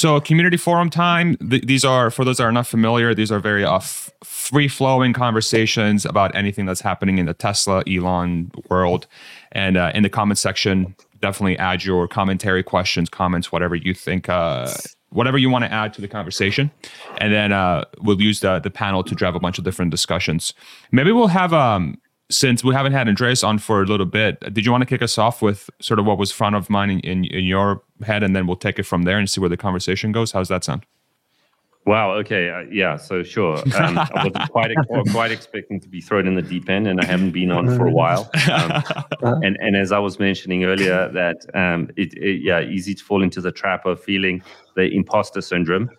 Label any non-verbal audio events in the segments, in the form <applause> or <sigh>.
so community forum time. Th- these are for those that are not familiar. These are very uh, free flowing conversations about anything that's happening in the Tesla Elon world, and uh, in the comment section, definitely add your commentary, questions, comments, whatever you think. Uh, whatever you want to add to the conversation, and then uh, we'll use the the panel to drive a bunch of different discussions. Maybe we'll have um since we haven't had Andreas on for a little bit, did you want to kick us off with sort of what was front of mind in, in, in your head, and then we'll take it from there and see where the conversation goes? How's that sound? Wow. Okay. Uh, yeah. So sure. Um, I <laughs> wasn't quite quite expecting to be thrown in the deep end, and I haven't been on for a while. Um, <laughs> and and as I was mentioning earlier, that um, it, it, yeah easy to fall into the trap of feeling the imposter syndrome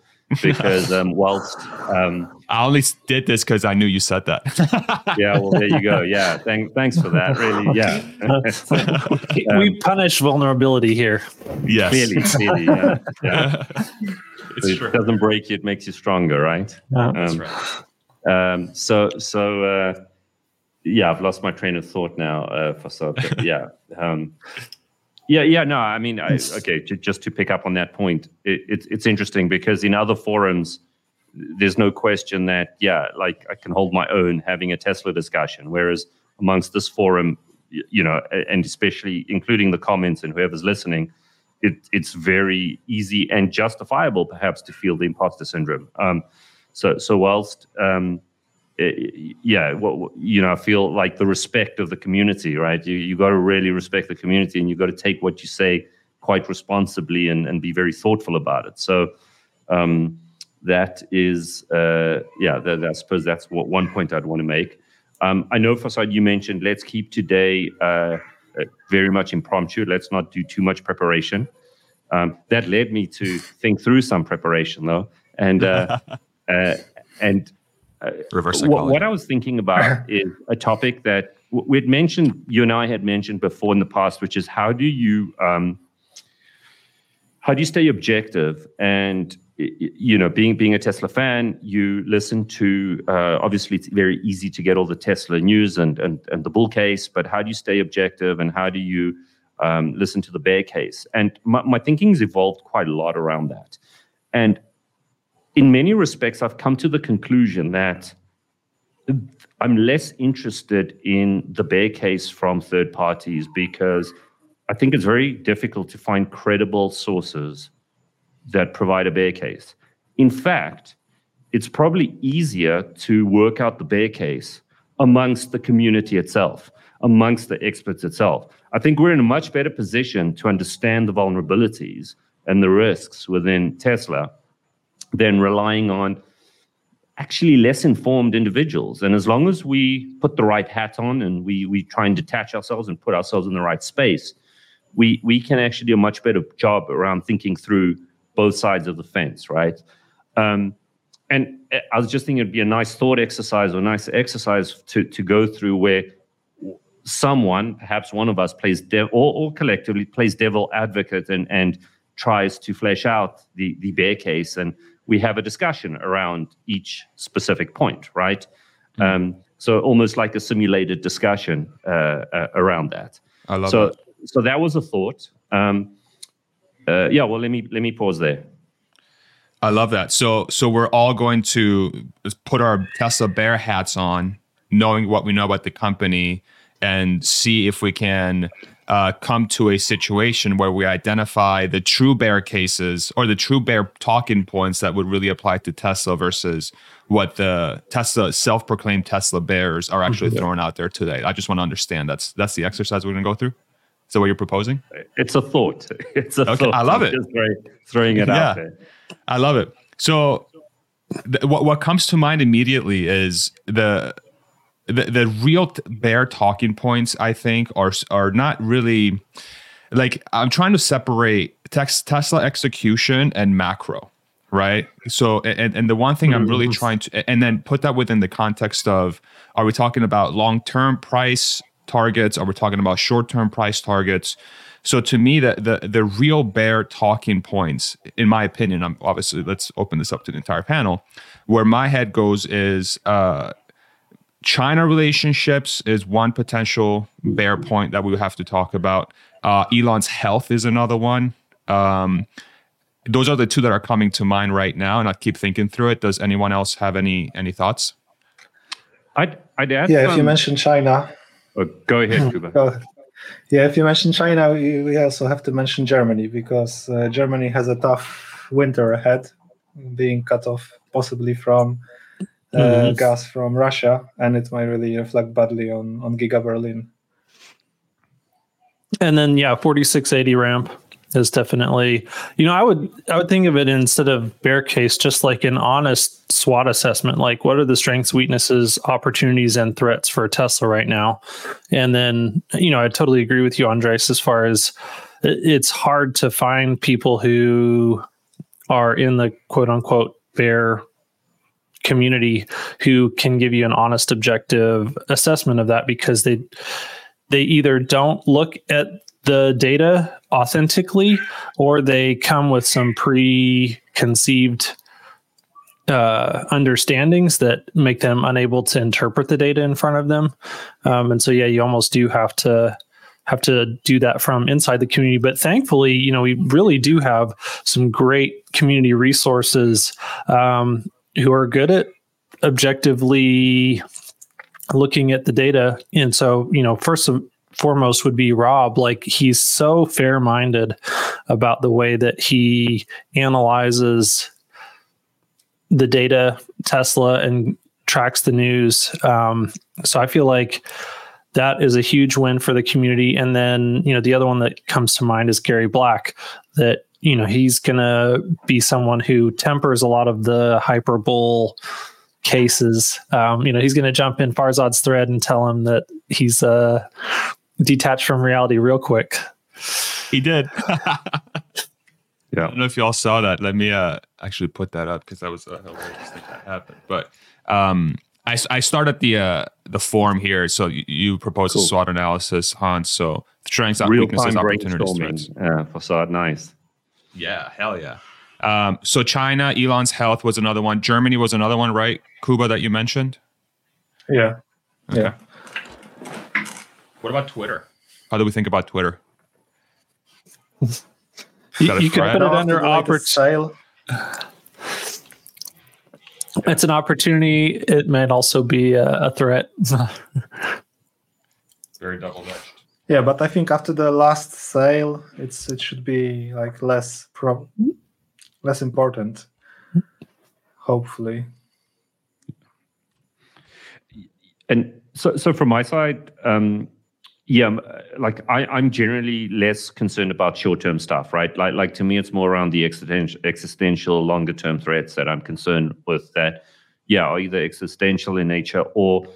because um, <laughs> whilst um, I only did this because I knew you said that. <laughs> yeah, well, there you go. Yeah, thank, thanks for that. Really, yeah. <laughs> um, we punish vulnerability here. Yes, clearly, clearly, yeah. yeah. So it doesn't break you; it makes you stronger, right? Yeah, that's right. Um, so, so uh, yeah, I've lost my train of thought now, uh, for so, yeah. Yeah, yeah, no, I mean, I, okay, just to pick up on that point, it, it's it's interesting because in other forums, there's no question that yeah, like I can hold my own having a Tesla discussion, whereas amongst this forum, you know, and especially including the comments and whoever's listening, it, it's very easy and justifiable perhaps to feel the imposter syndrome. Um, so so whilst um, yeah, well, you know, I feel like the respect of the community, right? You you got to really respect the community, and you got to take what you say quite responsibly and and be very thoughtful about it. So. Um, that is, uh, yeah, that, I suppose that's what one point I'd want to make. Um, I know, Farzad, you mentioned let's keep today uh, uh, very much impromptu. Let's not do too much preparation. Um, that led me to think through some preparation, though, and uh, <laughs> uh and uh, Reverse what, what, I was thinking about <laughs> is a topic that we'd mentioned, you and I had mentioned before in the past, which is how do you um, how do you stay objective? And you know being being a tesla fan you listen to uh, obviously it's very easy to get all the tesla news and, and and the bull case but how do you stay objective and how do you um, listen to the bear case? And my, my thinking's evolved quite a lot around that. And in many respects, I've come to the conclusion that I'm less interested in the bear case from third parties because I think it's very difficult to find credible sources that provide a bear case. In fact, it's probably easier to work out the bear case amongst the community itself, amongst the experts itself. I think we're in a much better position to understand the vulnerabilities and the risks within Tesla than relying on actually less informed individuals. And as long as we put the right hat on and we we try and detach ourselves and put ourselves in the right space, we we can actually do a much better job around thinking through both sides of the fence, right? Um, and I was just thinking it'd be a nice thought exercise or a nice exercise to to go through where someone, perhaps one of us, plays dev or, or collectively plays devil advocate and and tries to flesh out the the bear case and we have a discussion around each specific point, right? Mm-hmm. Um, so almost like a simulated discussion uh, uh, around that. I love so, that. So that was a thought. Um, uh, yeah. Well, let me let me pause there. I love that. So so we're all going to put our Tesla bear hats on, knowing what we know about the company, and see if we can uh, come to a situation where we identify the true bear cases or the true bear talking points that would really apply to Tesla versus what the Tesla self-proclaimed Tesla bears are actually mm-hmm. throwing out there today. I just want to understand that's that's the exercise we're going to go through. Is that what you're proposing? It's a thought. <laughs> It's a okay, thought. I love it. Just throwing, throwing it yeah, out there. I love it. So, th- what what comes to mind immediately is the the, the real bear talking points i think are are not really like i'm trying to separate text, tesla execution and macro right? So and, and the one thing i'm really mm-hmm. trying to and then put that within the context of are we talking about long-term price targets? Are we talking about short-term price targets? So to me the the, the real bear talking points in my opinion i'm obviously let's open this up to the entire panel where my head goes is uh China relationships is one potential bear point that we have to talk about. Uh, Elon's health is another one. Um, those are the two that are coming to mind right now, and I keep thinking through it. Does anyone else have any any thoughts? I'd, I'd add. Yeah, if you mention China. Oh, go ahead, <laughs> Kuba. Oh, yeah, if you mention China, we, we also have to mention Germany because uh, Germany has a tough winter ahead, being cut off possibly from mm-hmm. gas from Russia, and it might really reflect badly on on Giga Berlin. And then yeah, forty six eighty ramp is definitely you know i would i would think of it instead of bear case just like an honest swot assessment like what are the strengths weaknesses opportunities and threats for tesla right now and then you know i totally agree with you Andreas as far as it's hard to find people who are in the quote unquote bear community who can give you an honest objective assessment of that because they they either don't look at the data authentically or they come with some preconceived uh, understandings that make them unable to interpret the data in front of them. Um, and so, yeah, you almost do have to have to do that from inside the community. But thankfully, you know, we really do have some great community resources um, who are good at objectively looking at the data. And so, you know, first of foremost would be Rob. Like he's so fair minded about the way that he analyzes the data, Tesla, and tracks the news. Um, so I feel like that is a huge win for the community. And then, you know, the other one that comes to mind is Gary Black, that, you know, he's going to be someone who tempers a lot of the hyperbole cases. Um, you know, he's going to jump in Farzad's thread and tell him that he's uh, detach from reality real quick. He did. <laughs> yeah. I don't know if you all saw that. Let me uh, actually put that up because that was a hilarious thing that happened. But um, I, I started the uh, the form here. So you, you propose cool. a SWOT analysis, Hans. So strengths, Real weaknesses, opportunities, threats. Yeah, Farzad, nice. Yeah, hell yeah. Um, so China, Elon's health was another one. Germany was another one, right? Kuba that you mentioned. Yeah. Okay. Yeah. What about Twitter? How do we think about Twitter? <laughs> you, you can put it under opportunity. It's an opportunity. It might also be a, a threat. <laughs> Very double edged. Yeah, but I think after the last sale, it's it should be like less pro, less important. Hopefully. And so, so from my side, um, yeah, like I, I'm generally less concerned about short-term stuff, right? Like, like to me, it's more around the existential, existential, longer-term threats that I'm concerned with. That, yeah, are either existential in nature or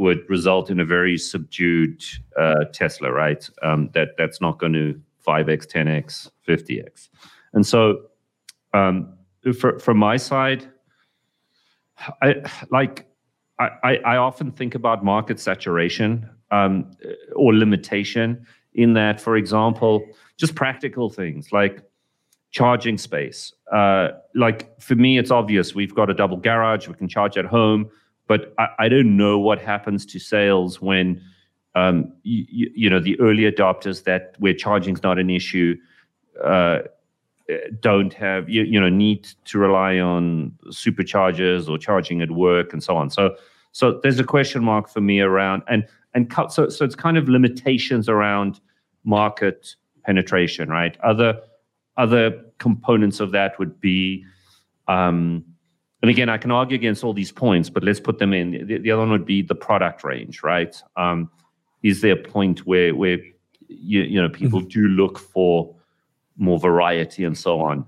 would result in a very subdued uh, Tesla, right? Um, that that's not going to 5x, 10x, 50x, and so um, for, from my side, I like I, I often think about market saturation um, or limitation in that, for example, just practical things like charging space. Uh, like for me, it's obvious we've got a double garage, we can charge at home, but I, I don't know what happens to sales when um, you, you, know the early adopters that where charging's not an issue. Uh, don't have you, you know need to rely on superchargers or charging at work and so on so so there's a question mark for me around and and cut. So, so it's kind of limitations around market penetration, right? Other other components of that would be, um, and again, I can argue against all these points, but let's put them in. The, the other one would be the product range, right? Um, is there a point where where you, you know people mm-hmm. do look for more variety and so on?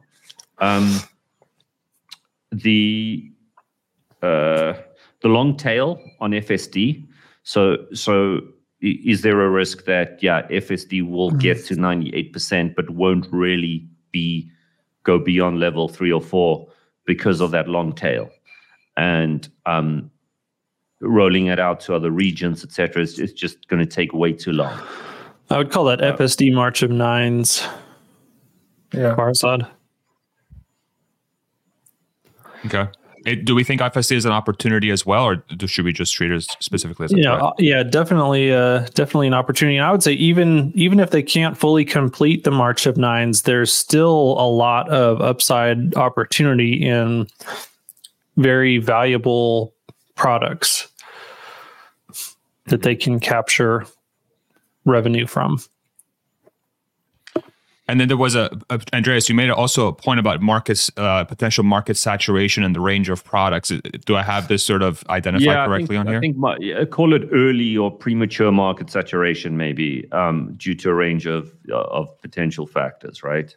Um, the uh, the long tail on FSD so so is there a risk that yeah FSD will mm. get to 98% but won't really be go beyond level three or four because of that long tail. And um, rolling it out to other regions etc is, is just going to take way too long. I would call that uh, fsd march of nines. Yeah. Farzad okay It, do we think FSD is an opportunity as well, or do, should we just treat it as specifically as a yeah, uh, yeah, definitely, uh, definitely an opportunity. And I would say even even if they can't fully complete the March of Nines, there's still a lot of upside opportunity in very valuable products that they can capture revenue from. And then there was a, a, Andreas. You made also a point about markets, uh, potential market saturation and the range of products. Do I have this sort of identified yeah, correctly think, on here? I think my, call it early or premature market saturation, maybe um, due to a range of uh, of potential factors, right?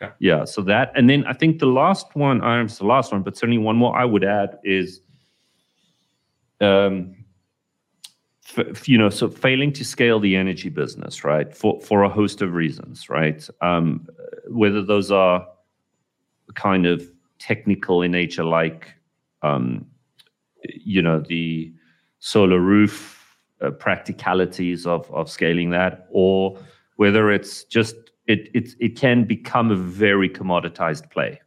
Okay. Yeah. So that, and then I think the last one, I'm uh, the last one, but certainly one more I would add is, um, you know, so failing to scale the energy business, right, for for a host of reasons, right? Um, whether those are kind of technical in nature, like, um, you know, the solar roof uh, practicalities of of scaling that, or whether it's just it it it can become a very commoditized play.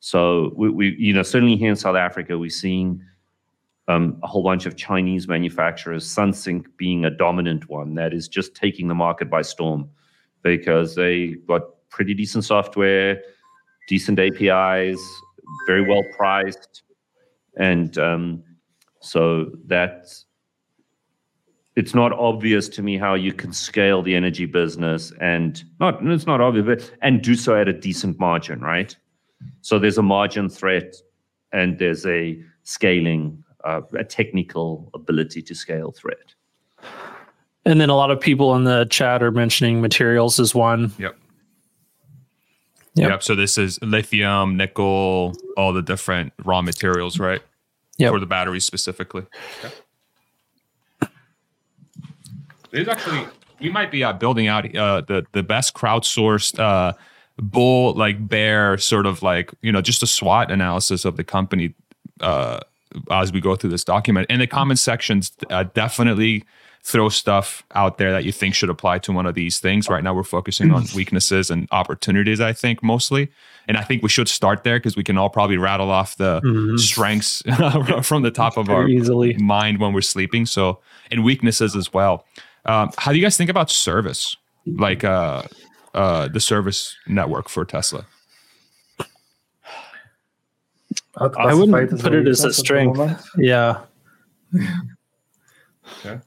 So we, we you know certainly here in South Africa we're seeing um, a whole bunch of Chinese manufacturers, Sunsynk being a dominant one that is just taking the market by storm because they got pretty decent software, decent APIs, very well priced, and um, so that it's not obvious to me how you can scale the energy business and not it's not obvious but and do so at a decent margin right? So there's a margin threat and there's a scaling uh, a technical ability to scale threat. And then a lot of people in the chat are mentioning materials as one. Yep. Yep. yep. So this is lithium, nickel, all the different raw materials, right? Yeah. For the batteries specifically. Okay. There's actually we might be uh, building out uh, the the best crowdsourced uh, bull like bear sort of like you know just a SWOT analysis of the company uh, as we go through this document. In the comment sections, uh, definitely throw stuff out there that you think should apply to one of these things. Right now, we're focusing on <clears throat> weaknesses and opportunities, I think, mostly. And I think we should start there because we can all probably rattle off the mm-hmm. strengths <laughs> from the top of our easily. mind when we're sleeping. So, and weaknesses as well. Um, how do you guys think about service? Like uh, uh, the service network for Tesla? I wouldn't put it as a strength. <laughs> Yeah. okay.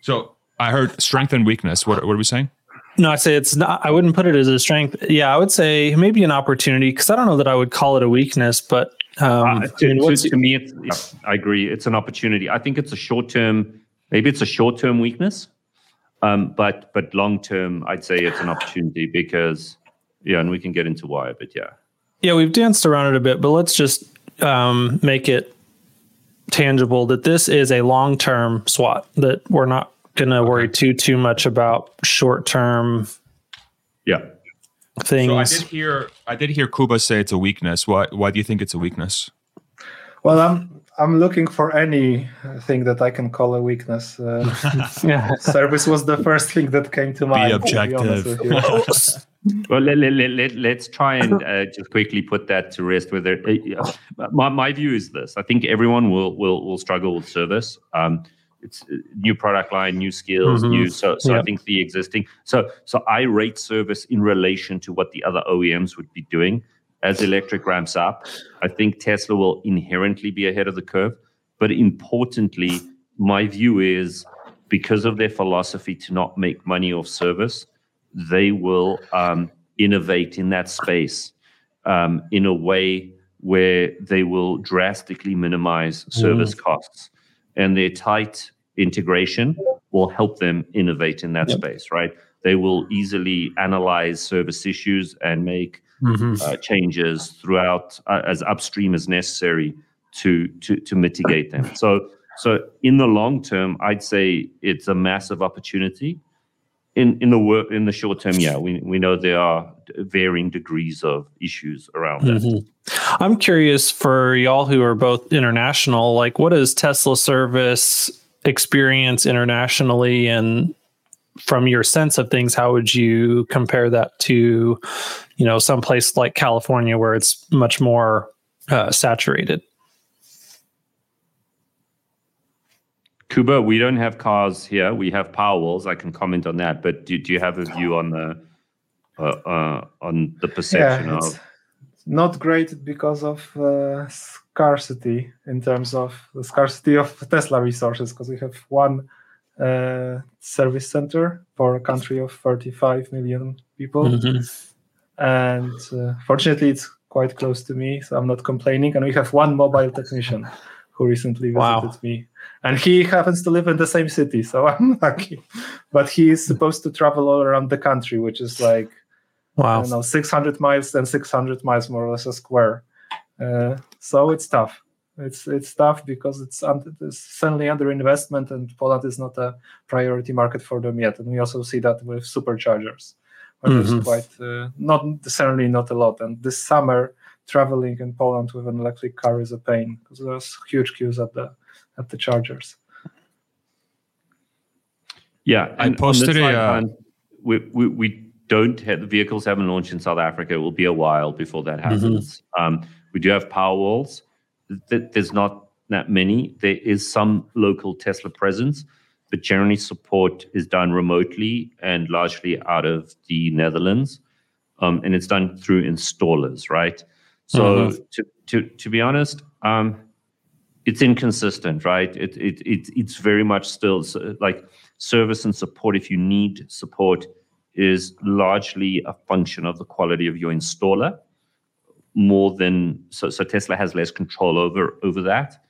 So I heard strength and weakness. What, what are we saying? No, I say it's not. I wouldn't put it as a strength. Yeah, I would say maybe an opportunity because I don't know that I would call it a weakness, but um, uh, to, I mean, to, to, me, it's, I agree. It's an opportunity. I think it's a short term. Maybe it's a short term weakness, um, but but long term, I'd say it's an opportunity because yeah, and we can get into why, but yeah. Yeah, we've danced around it a bit, but let's just um, make it tangible that this is a long term SWOT that we're not going to okay. worry too, too much about short term. Yeah. Things. So I did hear I did hear Kuba say it's a weakness. Why why do you think it's a weakness? Well, I'm I'm looking for anything that I can call a weakness. Uh, <laughs> yeah. <laughs> Service was the first thing that came to mind. Be objective. <laughs> well, let, let, let, let's try and uh, just quickly put that to rest. Whether uh, my, my view is this: I think everyone will will will struggle with service. Um, it's uh, new product line, new skills, mm-hmm. new. So, so I think the existing. So, so I rate service in relation to what the other OEMs would be doing as electric ramps up. I think Tesla will inherently be ahead of the curve. But importantly, my view is because of their philosophy to not make money off service they will um, innovate in that space um, in a way where they will drastically minimize service mm. costs. And their tight integration will help them innovate in that yep. space, right? They will easily analyze service issues and make mm-hmm. uh, changes throughout uh, as upstream as necessary to, to, to mitigate them. So, so in the long term, I'd say it's a massive opportunity in in the work in the short term, yeah, we we know there are varying degrees of issues around mm-hmm. that. I'm curious for y'all who are both international, like what is Tesla service experience internationally and from your sense of things, how would you compare that to, you know, some place like California where it's much more uh, saturated. Kuba, we don't have cars here. We have Powerwalls. I can comment on that. But do, do you have a view on the uh, uh, on the perception Yeah, of? not great because of uh, scarcity in terms of the scarcity of Tesla resources because we have one uh, service center for a country of 35 million people. Mhm. and uh, fortunately it's quite close to me so i'm not complaining and we have one mobile technician who recently visited Wow. me and he happens to live in the same city so <laughs> i'm lucky but he is supposed to travel all around the country which is like i Wow. don't know 600 miles and 600 miles more or less a square uh, so it's tough it's it's tough because it's, under, it's certainly under investment and poland is not a priority market for them yet and we also see that with superchargers but Mhm. there's quite uh, not certainly not a lot. And this summer, traveling in Poland with an electric car is a pain because there's huge queues at the at the chargers. Yeah, I and on posted this a, uh, we, we we don't have the vehicles haven't launched in South Africa. It will be a while before that happens. Um, we do have power walls. There's not that many. There is some local Tesla presence, but generally support is done remotely and largely out of the Netherlands, um, and it's done through installers, right? So to to to be honest, um, it's inconsistent, right? It, it, it, it's very much still like service and support. If you need support, is largely a function of the quality of your installer, more than so. So Tesla has less control over over that,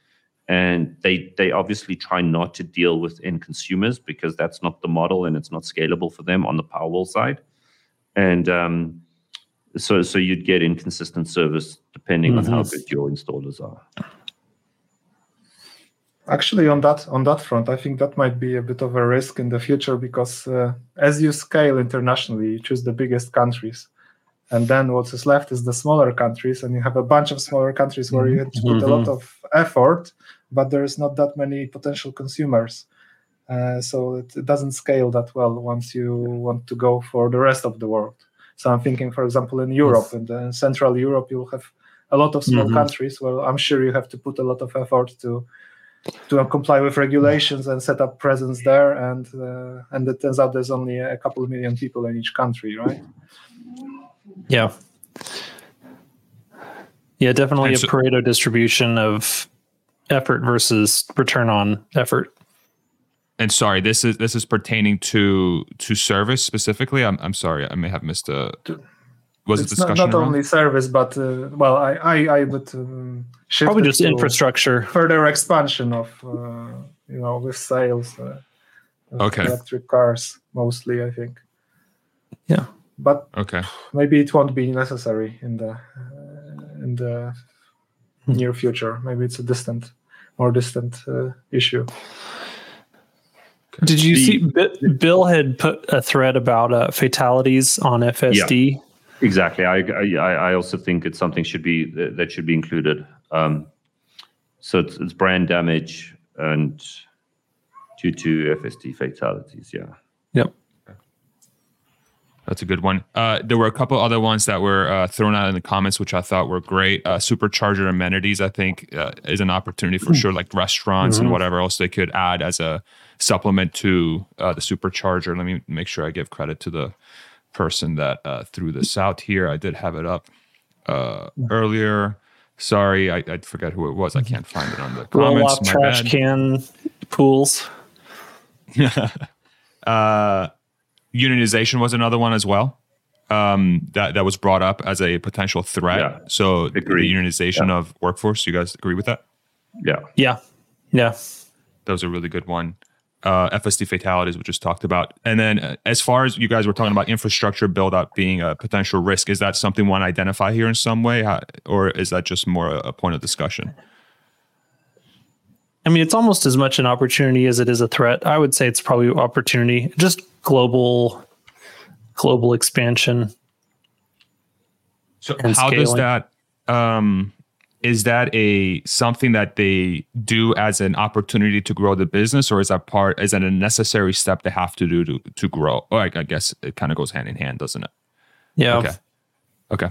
and they they obviously try not to deal with end consumers because that's not the model and it's not scalable for them on the Powerwall side, and um, so so you'd get inconsistent service depending on how good your installers are. Actually, on that on that front, I think that might be a bit of a risk in the future because uh, as you scale internationally, you choose the biggest countries, and then what is left is the smaller countries, and you have a bunch of smaller countries where you have to put a lot of effort, but there is not that many potential consumers. Uh, so it, it doesn't scale that well once you want to go for the rest of the world. So I'm thinking, for example, in Europe, in the Central Europe, you'll have a lot of small Mhm. countries. Well, I'm sure you have to put a lot of effort to to comply with regulations and set up presence there. And uh, and it turns out there's only a couple of million people in each country, right? Yeah. Yeah, definitely And a Pareto distribution of effort versus return on effort. And sorry, this is this is pertaining to to service specifically. I'm I'm sorry, I may have missed a. To- Was it's not, discussion not around? only service, but uh, well, I I, I would um, shift Probably just infrastructure. further expansion of uh, you know with sales. Uh, of Okay. Electric cars mostly, I think. Yeah. But Okay. maybe it won't be necessary in the uh, in the near future. Maybe it's a distant, more distant uh, issue. Did you The- see Bi- Bill had put a thread about uh, fatalities on FSD? Exactly. I, I I also think it's something should be that should be included. Um, so it's, it's brand damage and due to FSD fatalities. Yeah. Yep. That's a good one. Uh, there were a couple other ones that were uh, thrown out in the comments, which I thought were great. Uh, supercharger amenities, I think, uh, is an opportunity for sure, like restaurants and whatever else they could add as a supplement to uh, the supercharger. Let me make sure I give credit to the person that uh, threw this out here. I did have it up uh, earlier. Sorry, I, I forget who it was. I can't find it on the Roll comments. off My trash bad. can pools. <laughs> uh, unionization was another one as well um, that that was brought up as a potential threat. Yeah. So Agreed. the unionization of workforce. You guys agree with that? Yeah. Yeah. Yeah. That was a really good one. Uh, FSD fatalities, which just talked about, and then uh, as far as you guys were talking about infrastructure build up being a potential risk, is that something one identify here in some way, How, or is that just more a, a point of discussion? I mean, it's almost as much an opportunity as it is a threat. I would say it's probably opportunity, just global, global expansion. So how does that um is that a something that they do as an opportunity to grow the business or is that part is that a necessary step they have to do to to grow? Oh, I, I guess it kind of goes hand in hand, doesn't it? Yeah. Okay. Okay.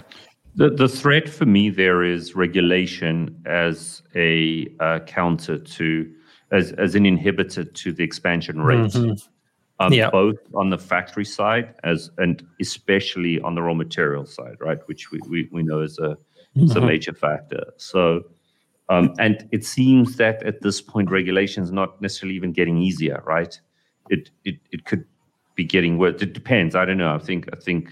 The, the threat for me there is regulation as a uh, counter to, as, as an inhibitor to the expansion rate. Mm-hmm. Um, yeah. both on the factory side as and especially on the raw material side, right? Which we, we, we know is a, mm-hmm. is a mm-hmm. major factor. So um, and it seems that at this point, regulation is not necessarily even getting easier, right? It it it could be getting worse. It depends. I don't know. I think I think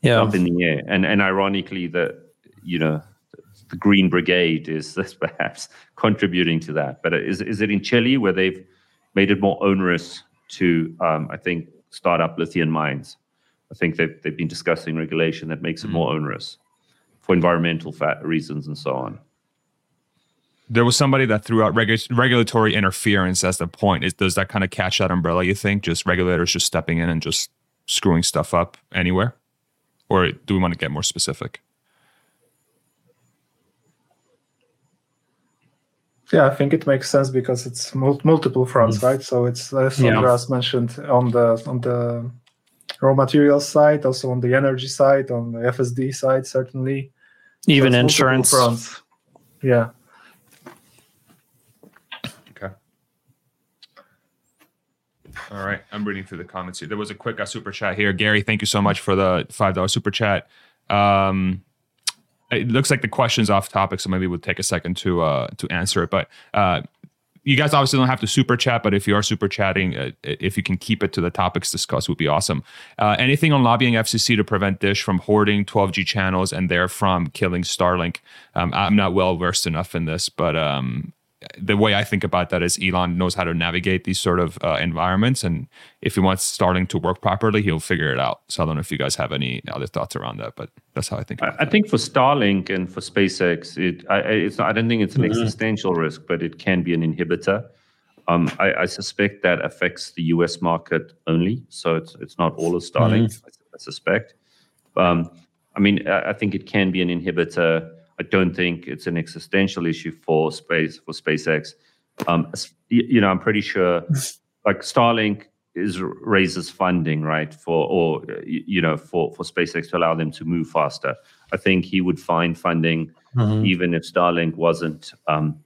yeah. up in the air. And and ironically, the you know the Green Brigade is <laughs> perhaps contributing to that. But is is it in Chile where they've made it more onerous to um, I think start up lithium mines? I think they've they've been discussing regulation that makes it mm-hmm. more onerous for environmental reasons and so on there was somebody that threw out regu- regulatory interference as the point. Is does that kind of catch that umbrella? You think just regulators just stepping in and just screwing stuff up anywhere, or do we want to get more specific? Yeah, I think it makes sense because it's mul- multiple fronts, right? So it's uh, as Andreas yeah. mentioned on the on the raw materials side, also on the energy side, on the FSD side, certainly. Even so insurance. Fronts. Yeah. Okay all right, I'm reading through the comments here. There was a quick uh, super chat here. Gary, thank you so much for the five dollar super chat. Um, it looks like the question's off topic, so maybe we'll take a second to uh, to answer it. But uh, you guys obviously don't have to super chat, but if you are super chatting, uh, if you can keep it to the topics discussed, would be awesome. Uh, anything on lobbying FCC to prevent Dish from hoarding 12G channels and therefrom killing Starlink? Um, I'm not well versed enough in this, but um, the way I think about that is Elon knows how to navigate these sort of uh, environments, and if he wants Starlink to work properly, he'll figure it out. So I don't know if you guys have any other thoughts around that, but that's how I think. I, I think for Starlink and for SpaceX, it I, it's I don't think it's an mm-hmm. existential risk, but it can be an inhibitor. Um, I, I, suspect that affects the U.S. market only, so it's it's not all of Starlink. Mm-hmm. I, I, suspect. Um, I mean, I, I think it can be an inhibitor I don't think it's an existential issue for space for SpaceX. Um, you know, I'm pretty sure <laughs> like Starlink is raises funding right for or you know for for SpaceX to allow them to move faster. I think he would find funding mm-hmm. even if Starlink wasn't um,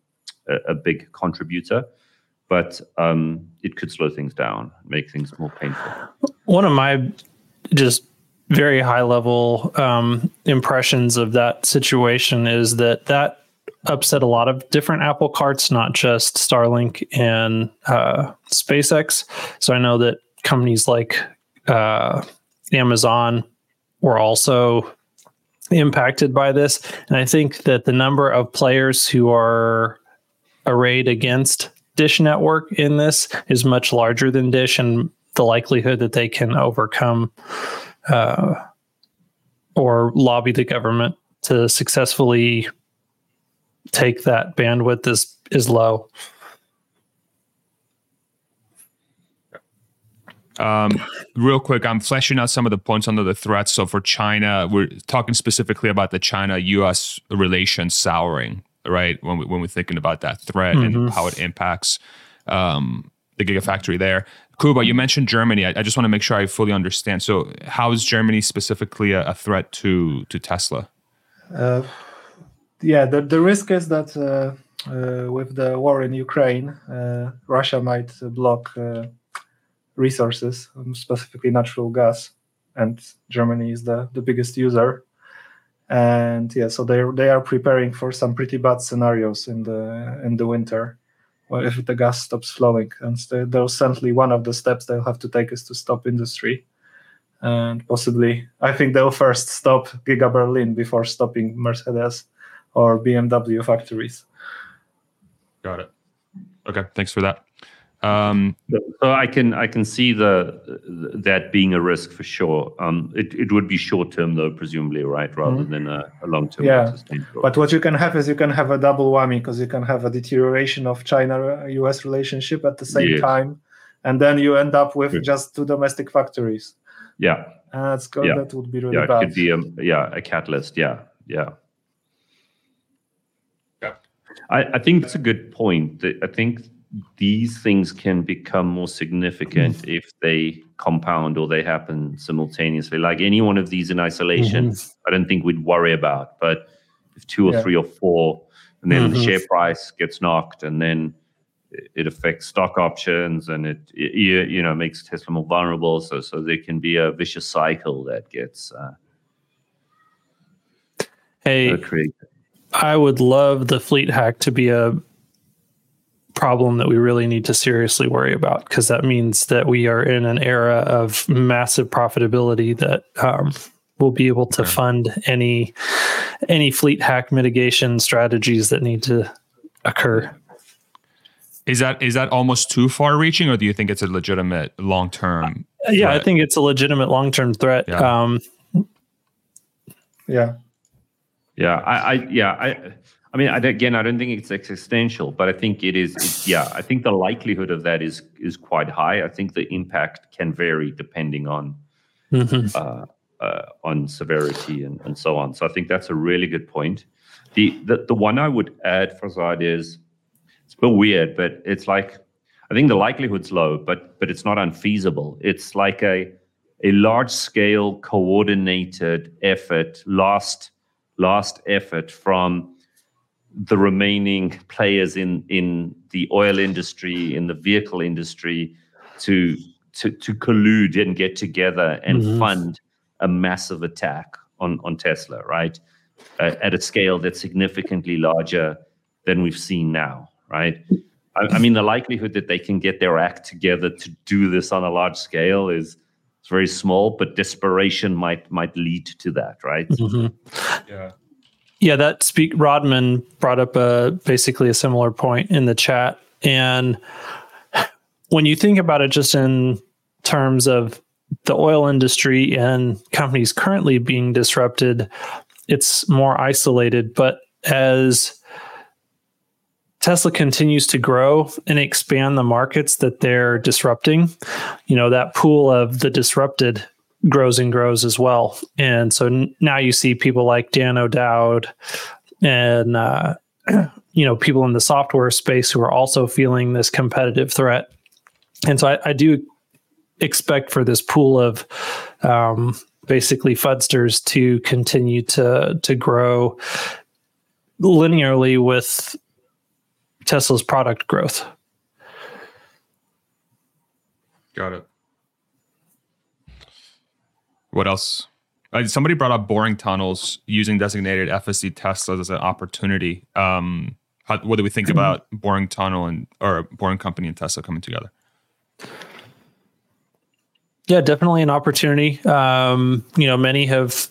a, a, big contributor, but um, it could slow things down, make things more painful. One of my just very high level um, impressions of that situation is that that upset a lot of different Apple carts, not just Starlink and uh, SpaceX. So I know that companies like uh, Amazon were also impacted by this. And I think that the number of players who are arrayed against Dish Network in this is much larger than Dish, and the likelihood that they can overcome uh, or lobby the government to successfully take that bandwidth is is low. Um, real quick, I'm fleshing out some of the points under the threats. So for China, we're talking specifically about the China-U.S. relations souring, right? When we when we're thinking about that threat mm-hmm. and how it impacts um, the gigafactory there. Kuba, you mentioned Germany. I, I, just want to make sure I fully understand. So, how is Germany specifically a, a threat to to Tesla? Uh, yeah, the, the risk is that uh, uh, with the war in Ukraine, uh, Russia might block uh, resources, um, specifically natural gas, and Germany is the, the biggest user. And yeah, so they they are preparing for some pretty bad scenarios in the in the winter well, if the gas stops flowing. And there's certainly one of the steps they'll have to take is to stop industry. And possibly, I think they'll first stop Giga Berlin before stopping Mercedes or BMW factories. Got it. Okay, thanks for that. Um, so I can I can see the that being a risk for sure. Um, it it would be short term though, presumably, right, rather mm-hmm. than a, a long term. Yeah, but what you can have is you can have a double whammy because you can have a deterioration of China-U.S. relationship at the same yes. time, and then you end up with just two domestic factories. Yeah, and that's good. Yeah. That would be really yeah, bad. it could be a yeah a catalyst. Yeah, yeah. I, I think that's a good point. I think these things can become more significant mm-hmm. if they compound or they happen simultaneously. Like any one of these in isolation, mm-hmm. I don't think we'd worry about. But if two or yeah. three or four, and then mm-hmm. the share price gets knocked, and then it affects stock options, and it, it you know makes Tesla more vulnerable. So so there can be a vicious cycle that gets. Uh, hey, I would love the fleet hack to be a problem that we really need to seriously worry about because that means that we are in an era of massive profitability that um, will be able to fund any any fleet hack mitigation strategies that need to occur. Is that is that almost too far reaching, or do you think it's a legitimate long term? Uh, yeah, I think it's a legitimate long term threat. Yeah. Um, yeah. Yeah, I, I yeah, I I mean, again, I don't think it's existential, but I think it is. Yeah, I think the likelihood of that is is quite high. I think the impact can vary depending on mm-hmm. uh, uh, on severity and, and so on. So I think that's a really good point. The the, the one I would add, Farzad, is it's a bit weird, but it's like I think the likelihood's low, but but it's not unfeasible. It's like a a large scale coordinated effort, last last effort from the remaining players in in the oil industry, in the vehicle industry, to to to collude and get together and mm-hmm. fund a massive attack on on Tesla, right? Uh, at a scale that's significantly larger than we've seen now, right? I, I, mean, the likelihood that they can get their act together to do this on a large scale is it's very small, but desperation might might lead to that, right? Mm-hmm. Yeah. Yeah, that speak Rodman brought up a basically a similar point in the chat. And when you think about it just in terms of the oil industry and companies currently being disrupted, it's more isolated. But as Tesla continues to grow and expand the markets that they're disrupting, you know, that pool of the disrupted grows and grows as well. And so n- now you see people like Dan O'Dowd and, uh, <clears throat> you know, people in the software space who are also feeling this competitive threat. And so I, I do expect for this pool of um, basically fudsters to continue to to grow linearly with Tesla's product growth. Got it. What else? Uh, somebody brought up boring tunnels using designated FSD tests as an opportunity. Um, how, what do we think <clears throat> about boring tunnel and or boring company and Tesla coming together? Yeah, definitely an opportunity. Um, you know, many have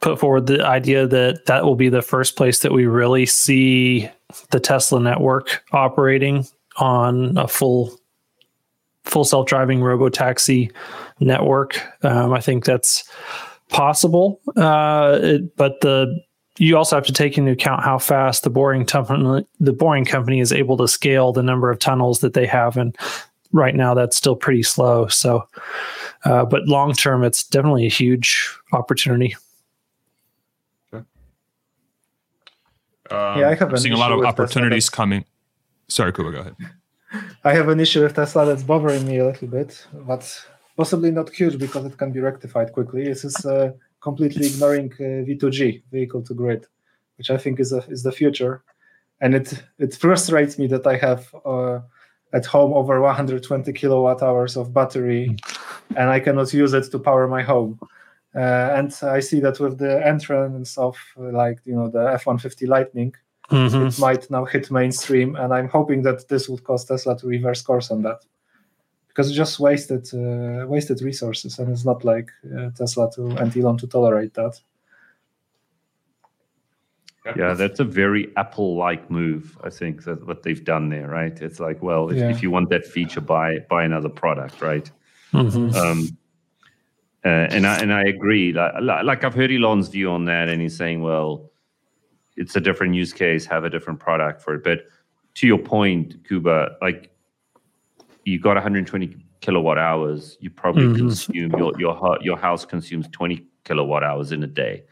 put forward the idea that that will be the first place that we really see the Tesla network operating on a full full self driving robo taxi network. Um, I think that's possible, uh, it, but the you also have to take into account how fast the boring company the boring company is able to scale the number of tunnels that they have, and right now that's still pretty slow. So, uh, but long term, it's definitely a huge opportunity. Um, yeah, I have seeing a lot of opportunities coming. Sorry, Kuba, go ahead. <laughs> I have an issue with Tesla that's bothering me a little bit, but possibly not huge because it can be rectified quickly. This is uh, completely ignoring uh, V2G, vehicle to grid, which I think is a, is the future. And it it frustrates me that I have uh, at home over 120 kilowatt hours of battery, and I cannot use it to power my home. Uh, and I see that with the entrance of uh, like you know the F-150 Lightning, mm-hmm. it might now hit mainstream, and I'm hoping that this would cause Tesla to reverse course on that because it just wasted uh, wasted resources, and it's not like uh, Tesla to and Elon to tolerate that. Yeah, that's a very Apple-like move. I think that what they've done there, right? It's like, well, if, yeah. if you want that feature, buy buy another product, right? Mm-hmm. Um, uh, and I and I agree. Like, like I've heard Elon's view on that, and he's saying, well, it's a different use case, have a different product for it. But to your point, Kuba, like you got 120 kilowatt hours, you probably mm-hmm. consume your your your house consumes 20 kilowatt hours in a day.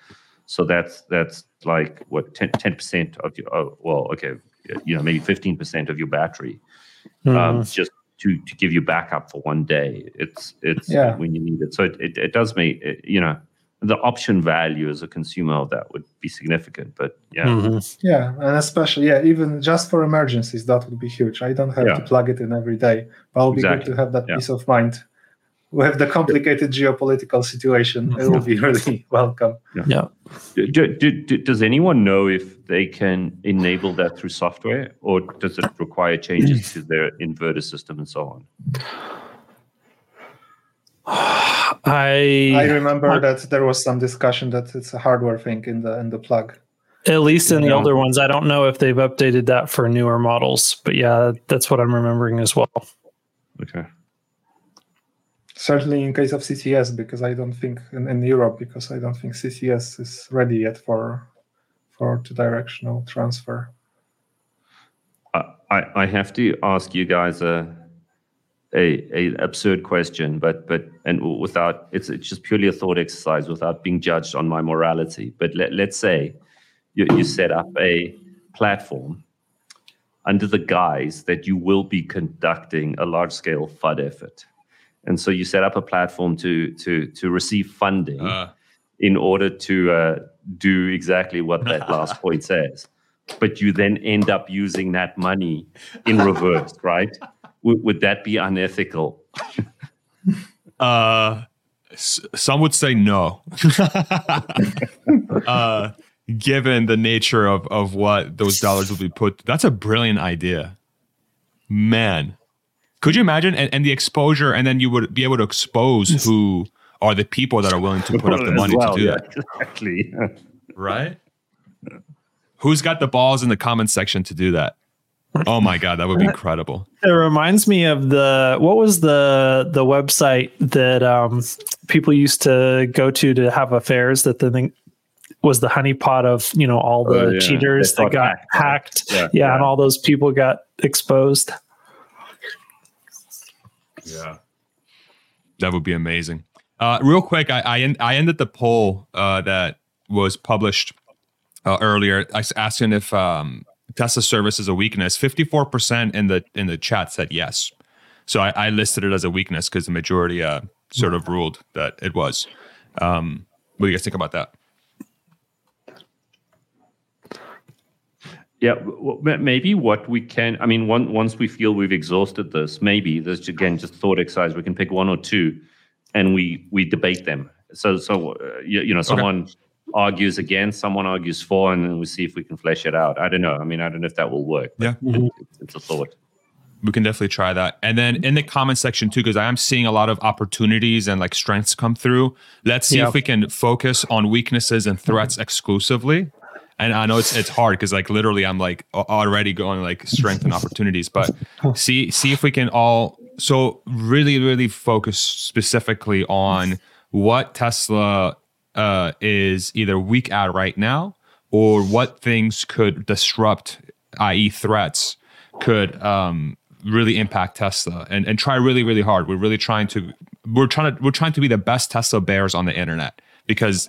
So that's that's like what 10 percent of your oh, well, okay, you know maybe 15% of your battery um, Mm-hmm. just to to give you backup for one day it's it's Yeah. when you need it so it, it, it does make it, you know the option value as a consumer of that would be significant but yeah Mhm. Yeah, and especially yeah, even just for emergencies, that would be huge. I don't have Yeah. to plug it in every day, but it'll be Exactly. good to have that Yeah. peace of mind. With the complicated geopolitical situation, it will be <laughs> really welcome. Yeah. do, do, do, does anyone know if they can enable that through software or does it require changes to their inverter system and so on <sighs> <sighs> <sighs> I, I remember I- that there was some discussion that it's a hardware thing in the in the plug. at least in the older ones, I don't know if they've updated that for newer models, but yeah, that's what I'm remembering as well. okay Certainly in case of CCS, because I don't think in, in Europe, because I don't think CCS is ready yet for for two directional transfer. I, I I have to ask you guys a, a a absurd question, but but and without it's it's just purely a thought exercise without being judged on my morality. But let let's say you, you set up a platform under the guise that you will be conducting a large scale FUD effort, and so you set up a platform to to to receive funding Uh, in order to uh, do exactly what that <laughs> last point says. But you then end up using that money in reverse, right? Would, would that be unethical? <laughs> uh, s- some would say no. <laughs> uh, given the nature of of what those dollars will be put, that's a brilliant idea, man. Could you imagine and, and the exposure, and then you would be able to expose who are the people that are willing to put up the money well, to do yeah, that, Exactly. <laughs> right? Who's got the balls in the comment section to do that? Oh my god, that would be incredible. It reminds me of the what was the the website that um, people used to go to to have affairs that the thing was the honeypot of you know all the Oh, yeah. cheaters They that got got hacked, hacked, Yeah, yeah, yeah. and all those people got exposed. Yeah. That would be amazing. Uh, real quick, I I, en- I ended the poll uh, that was published uh, earlier. I was asking if um, Tesla service is a weakness. Fifty four percent in the in the chat said yes. So I, I listed it as a weakness because the majority uh, sort of ruled that it was. Um, what do you guys think about that? Yeah, maybe what we can, I mean, one, once we feel we've exhausted this, maybe there's again just thought exercise. We can pick one or two, and we we debate them. So so uh, you, you know, someone argues against, someone argues for, and then we see if we can flesh it out. I don't know. I mean, I don't know if that will work. but Yeah. it- it's a thought. we can definitely try that. And then in the comment section too, because I am seeing a lot of opportunities and like strengths come through. Let's see Yeah. if we can focus on weaknesses and threats exclusively. And I know it's it's hard because like literally I'm like already going like strength and opportunities, but see see if we can all so really really focus specifically on what Tesla uh, is either weak at right now or what things could disrupt, i.e., threats, could um, really impact Tesla and, and try really, really hard. We're really trying to we're trying to we're trying to be the best Tesla bears on the internet because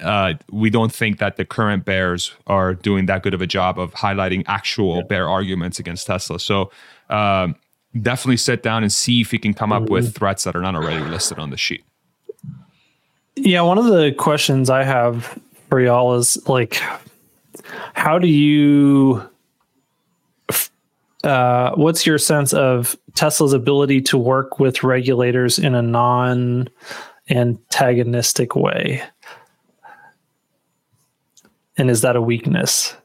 uh, we don't think that the current bears are doing that good of a job of highlighting actual bear arguments against Tesla. So um, definitely sit down and see if you can come up with threats that are not already listed on the sheet. Yeah, one of the questions I have for y'all is like, how do you? Uh, what's your sense of Tesla's ability to work with regulators in a non-antagonistic way? And is that a weakness?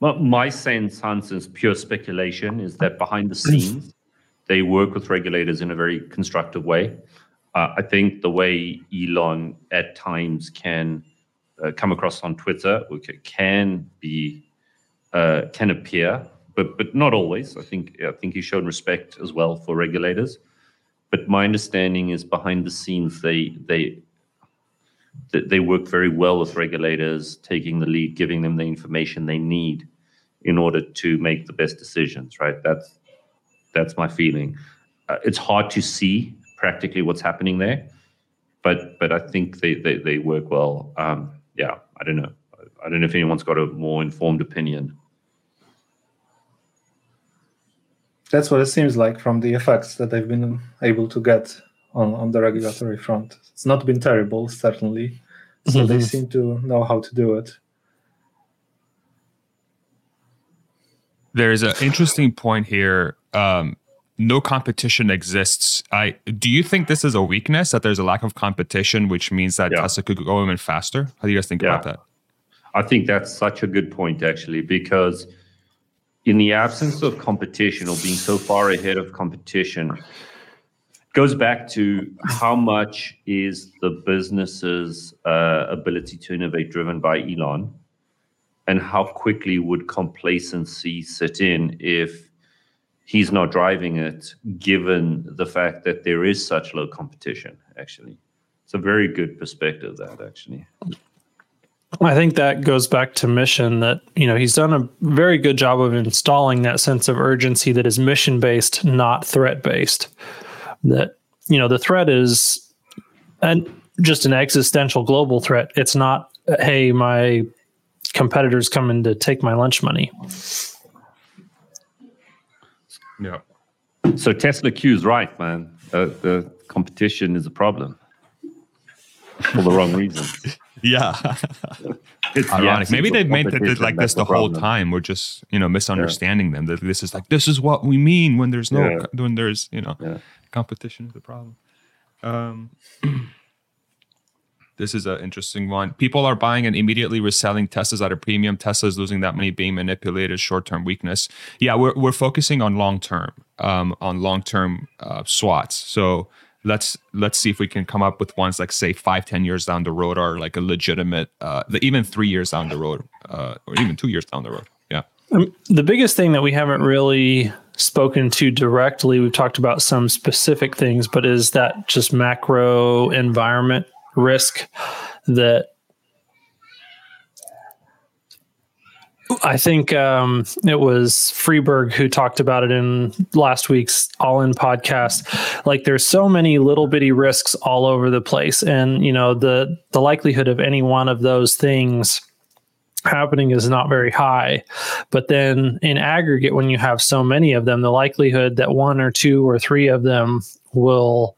Well, my sense, Hans, is pure speculation, is that behind the scenes, <clears throat> they work with regulators in a very constructive way. Uh, I think the way Elon at times can uh, come across on Twitter can be uh, can appear, but but not always. I think I think he's shown respect as well for regulators. But my understanding is behind the scenes, they they they work very well with regulators, taking the lead, giving them the information they need in order to make the best decisions. Right? That's that's my feeling. Uh, it's hard to see practically what's happening there. But but I think they they, they work well. Um, yeah, I don't know. I don't know if anyone's got a more informed opinion. That's what it seems like from the effects that they've been able to get on, on the regulatory front. It's not been terrible, certainly. So they mm-hmm. seem to know how to do it. There's an interesting point here um, no competition exists. I do you think this is a weakness that there's a lack of competition, which means that yeah. Tesla could go even faster? How do you guys think yeah. about that? I think that's such a good point, actually, because in the absence of competition or being so far ahead of competition, goes back to how much is the business's uh, ability to innovate driven by Elon, and how quickly would complacency sit in if he's not driving it, given the fact that there is such low competition. Actually, it's a very good perspective. That actually. I think that goes back to mission that, you know, he's done a very good job of installing that sense of urgency that is mission based, not threat based. That, you know, the threat is and just an existential global threat. It's not, hey, my competitors coming to take my lunch money. Yeah. So Tesla Q is right, man. Uh, the competition is a problem for the wrong reasons. <laughs> Yeah. <laughs> it's ironic. Maybe they made it like this the, the whole time. We're just, you know, misunderstanding yeah. them. That this is like this is what we mean when there's no yeah. when there's, you know, yeah. competition is the problem. Um <clears throat> This is an interesting one. People are buying and immediately reselling Teslas at a premium. Tesla's losing that money being manipulated, short term weakness. Yeah, we're, we're focusing on long term, um, on long term uh, SWOTs. So let's let's see if we can come up with ones like say five ten years down the road or like a legitimate uh even three years down the road uh or even two years down the road yeah um, the biggest thing that we haven't really spoken to directly we've talked about some specific things but is that just macro environment risk that I think um, it was Friedberg who talked about it in last week's All In podcast. Like, there's so many little bitty risks all over the place, and you know the the likelihood of any one of those things happening is not very high. But then in aggregate, when you have so many of them, the likelihood that one or two or three of them will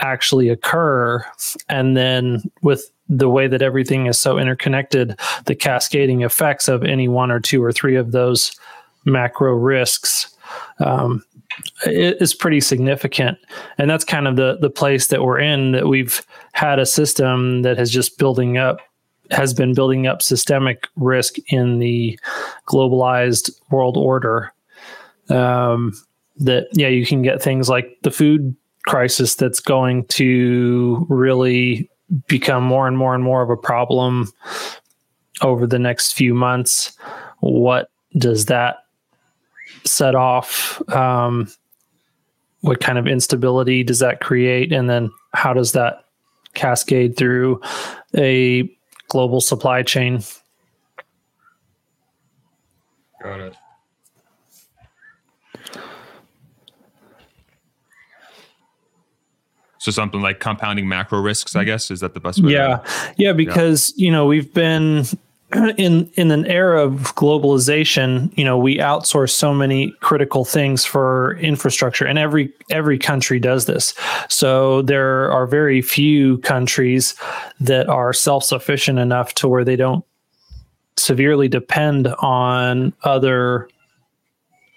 actually occur, and then with the way that everything is so interconnected, the cascading effects of any one or two or three of those macro risks um, is pretty significant. And that's kind of the the place that we're in. That we've had a system that has just building up has been building up systemic risk in the globalized world order. Um, that yeah, you can get things like the food crisis that's going to really become more and more and more of a problem over the next few months. What does that set off? Um, what kind of instability does that create? And then how does that cascade through a global supply chain? Got it. So something like compounding macro risks, I guess, is that the best way? Yeah, yeah, because yeah. you know we've been <clears throat> in in an era of globalization. You know, we outsource so many critical things for infrastructure, and every every country does this. So there are very few countries that are self sufficient enough to where they don't severely depend on other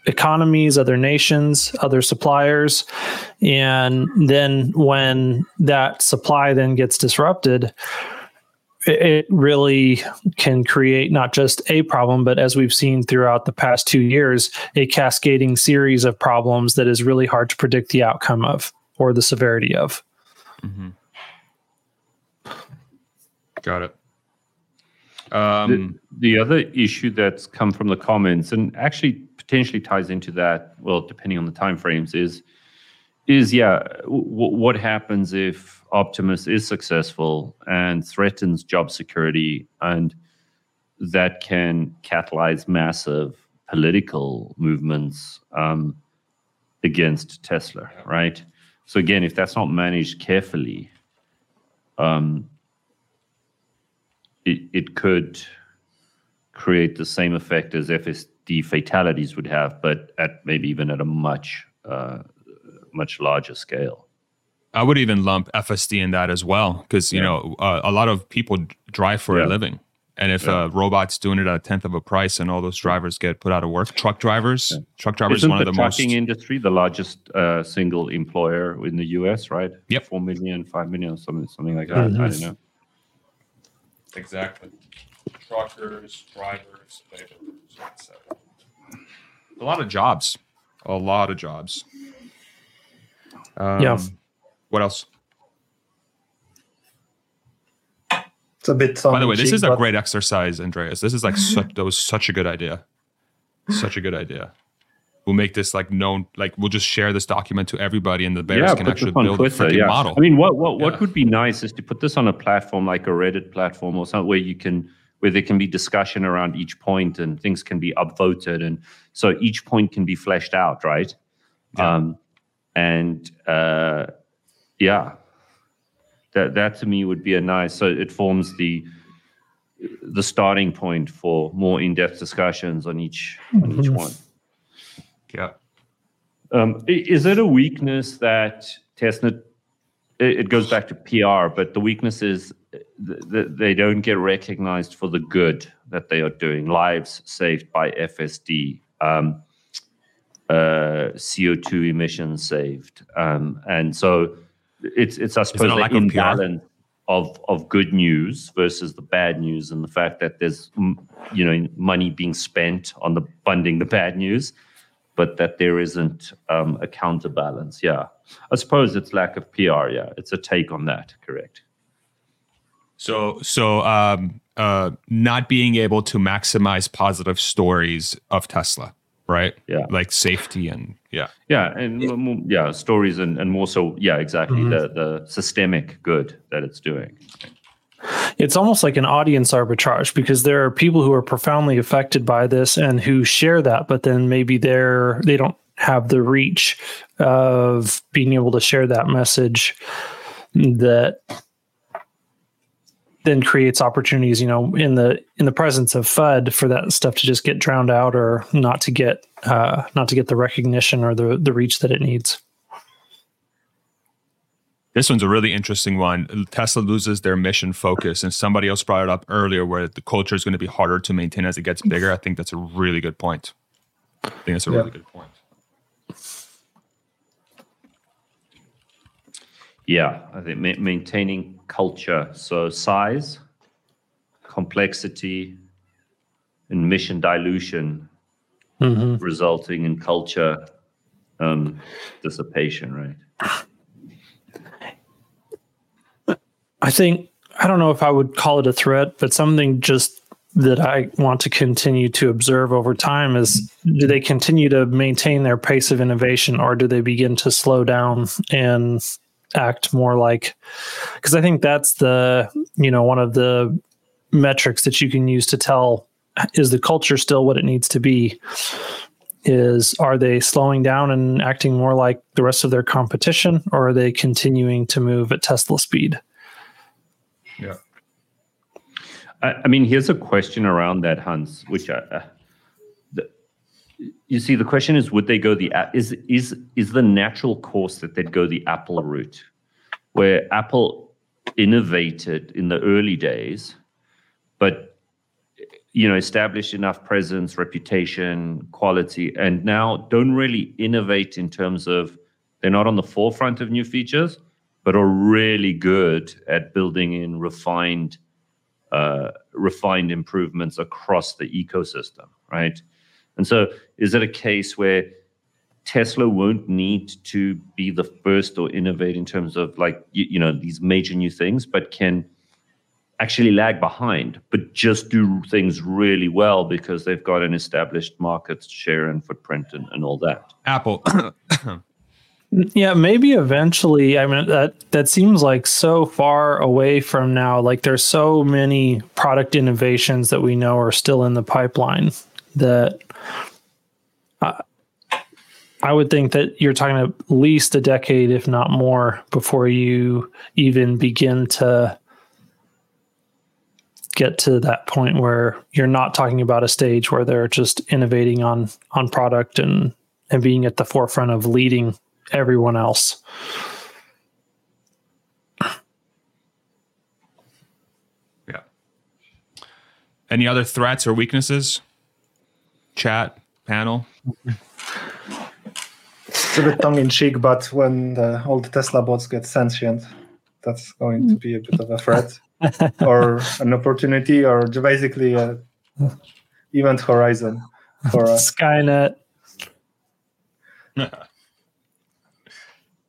economies, other nations, other suppliers. And then when that supply then gets disrupted, it really can create not just a problem, but as we've seen throughout the past two years, a cascading series of problems that is really hard to predict the outcome of or the severity of. Mm-hmm. Got it. Um, the, the other issue that's come from the comments, and actually potentially ties into that. Well, depending on the timeframes, is is yeah, w- what happens if Optimus is successful and threatens job security, and that can catalyze massive political movements um, against Tesla, right? So again, if that's not managed carefully, um, it, it could create the same effect as FS, the fatalities would have, but at maybe even at a much uh, much larger scale. I would even lump FSD in that as well, because you yeah. know uh, a lot of people drive for yeah. a living, and if yeah. a robot's doing it at a tenth of a price, and all those drivers get put out of work, truck drivers, truck drivers, Isn't one the of the trucking most industry the largest uh, single employer in the U.S. Right? Yep, four million, five million, something, something like that. Mm-hmm. I don't know. Exactly. Truckers, drivers, etc. A lot of jobs. A lot of jobs. Um, yeah. What else? It's a bit. By the way, this is a great exercise, Andreas. This is like such, <laughs> that was such a good idea. Such a good idea. We'll make this like known. Like we'll just share this document to everybody, and the bears yeah, can actually build Twitter, a freaking yeah. model. I mean, what what what would be nice is to put this on a platform like a Reddit platform or something where you can where there can be discussion around each point and things can be upvoted, and so each point can be fleshed out, right? Yeah. Um, and uh, yeah, that that to me would be a nice. So it forms the the starting point for more in-depth discussions on each on each mm-hmm. one. Yeah. Um, is it a weakness that Tesla? It goes back to PR, but the weakness is that they don't get recognized for the good that they are doing. Lives saved by FSD. Um, uh, CO2 emissions saved. Um, and so it's, it's I suppose, the imbalance of, of, of good news versus the bad news and the fact that there's, you know, money being spent on the funding the bad news, but that there isn't um, a counterbalance. Yeah. I suppose it's lack of PR. Yeah. It's a take on that. Correct. So, so um, uh, not being able to maximize positive stories of Tesla right? Yeah, like safety and yeah, yeah, and yeah, yeah stories and, and more so, yeah, exactly mm-hmm. the the systemic good that it's doing. It's almost like an audience arbitrage because there are people who are profoundly affected by this and who share that, but then maybe they're they don't have the reach of being able to share that message that then creates opportunities, you know, in the in the presence of FUD for that stuff to just get drowned out or not to get uh, not to get the recognition or the the reach that it needs. This one's a really interesting one. Tesla loses their mission focus, and somebody else brought it up earlier, where the culture is going to be harder to maintain as it gets bigger. I think that's a really good point. I think that's a yeah. really good point. Yeah, I think ma- maintaining culture, so size, complexity, and mission dilution, mm-hmm. resulting in culture um, dissipation, right? I think I don't know if I would call it a threat, but something just that I want to continue to observe over time is do they continue to maintain their pace of innovation or do they begin to slow down and act more like because I think that's the you know one of the metrics that you can use to tell is the culture still what it needs to be? Is are they slowing down and acting more like the rest of their competition or are they continuing to move at tesla speed? Yeah. I, I mean here's a question around that hans which I, you see, the question is, would they go the is is is the natural course that they'd go the Apple route, where Apple innovated in the early days, but you know established enough presence, reputation, quality, and now don't really innovate in terms of they're not on the forefront of new features, but are really good at building in refined uh, refined improvements across the ecosystem, right? And so, is it a case where Tesla won't need to be the first or innovate in terms of like you, you, know these major new things, but can actually lag behind, but just do things really well because they've got an established market share and footprint and, and all that. Apple. <coughs> yeah, maybe eventually. I mean that that seems like so far away from now. Like there's so many product innovations that we know are still in the pipeline that I would think that you're talking at least a decade, if not more, before you even begin to get to that point where you're not talking about a stage where they're just innovating on on product and and being at the forefront of leading everyone else. Yeah. Any other threats or weaknesses? Chat panel. It's a bit tongue in cheek, but when the, all the Tesla bots get sentient, that's going to be a bit of a threat <laughs> or an opportunity, or basically a event horizon for us. Skynet.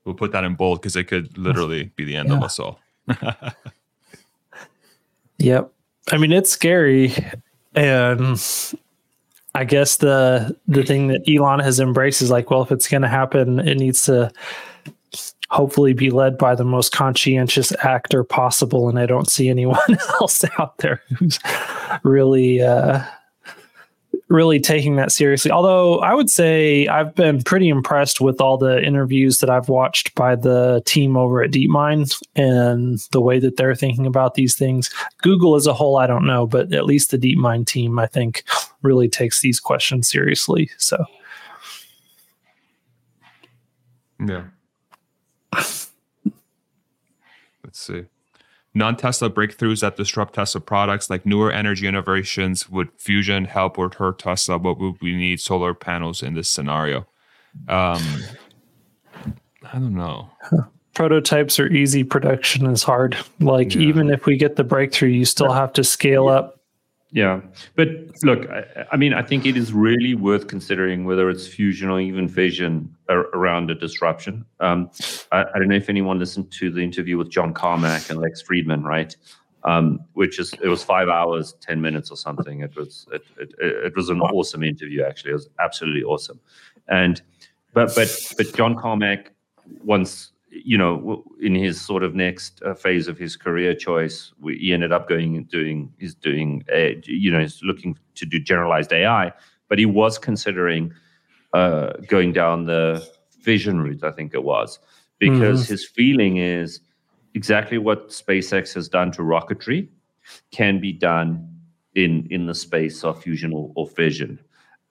we'll put that in bold because it could literally be the end Yeah. of us all. Yep. I mean, it's scary. And I guess the the thing that Elon has embraced is like, well, if it's going to happen, it needs to hopefully be led by the most conscientious actor possible. And I don't see anyone <laughs> else out there who's really uh, really taking that seriously. Although I would say I've been pretty impressed with all the interviews that I've watched by the team over at DeepMind and the way that they're thinking about these things. Google as a whole, I don't know, but at least the DeepMind team, I think, really takes these questions seriously. So Yeah. Let's see. Non Tesla breakthroughs that disrupt Tesla products like newer energy innovations. Would fusion help or hurt Tesla? What would we need solar panels in this scenario? Um, I don't know. prototypes are easy, production is hard. Like Yeah. even if we get the breakthrough, you still have to scale up. Yeah, but look, I, I mean, I think it is really worth considering whether it's fusion or even fission ar- around a disruption. Um, I, I don't know if anyone listened to the interview with John Carmack and Lex Fridman, right? Um, which is it was five hours, ten minutes or something. It was it, it, it was an awesome interview. Actually, it was absolutely awesome. And but but but John Carmack once you know, in his sort of next uh, phase of his career choice, we, he ended up going and doing, he's doing, a, you know, he's looking to do generalized AI, but he was considering uh, going down the fission route, I think it was, because his feeling is exactly what SpaceX has done to rocketry can be done in in the space of fusion or, or fission.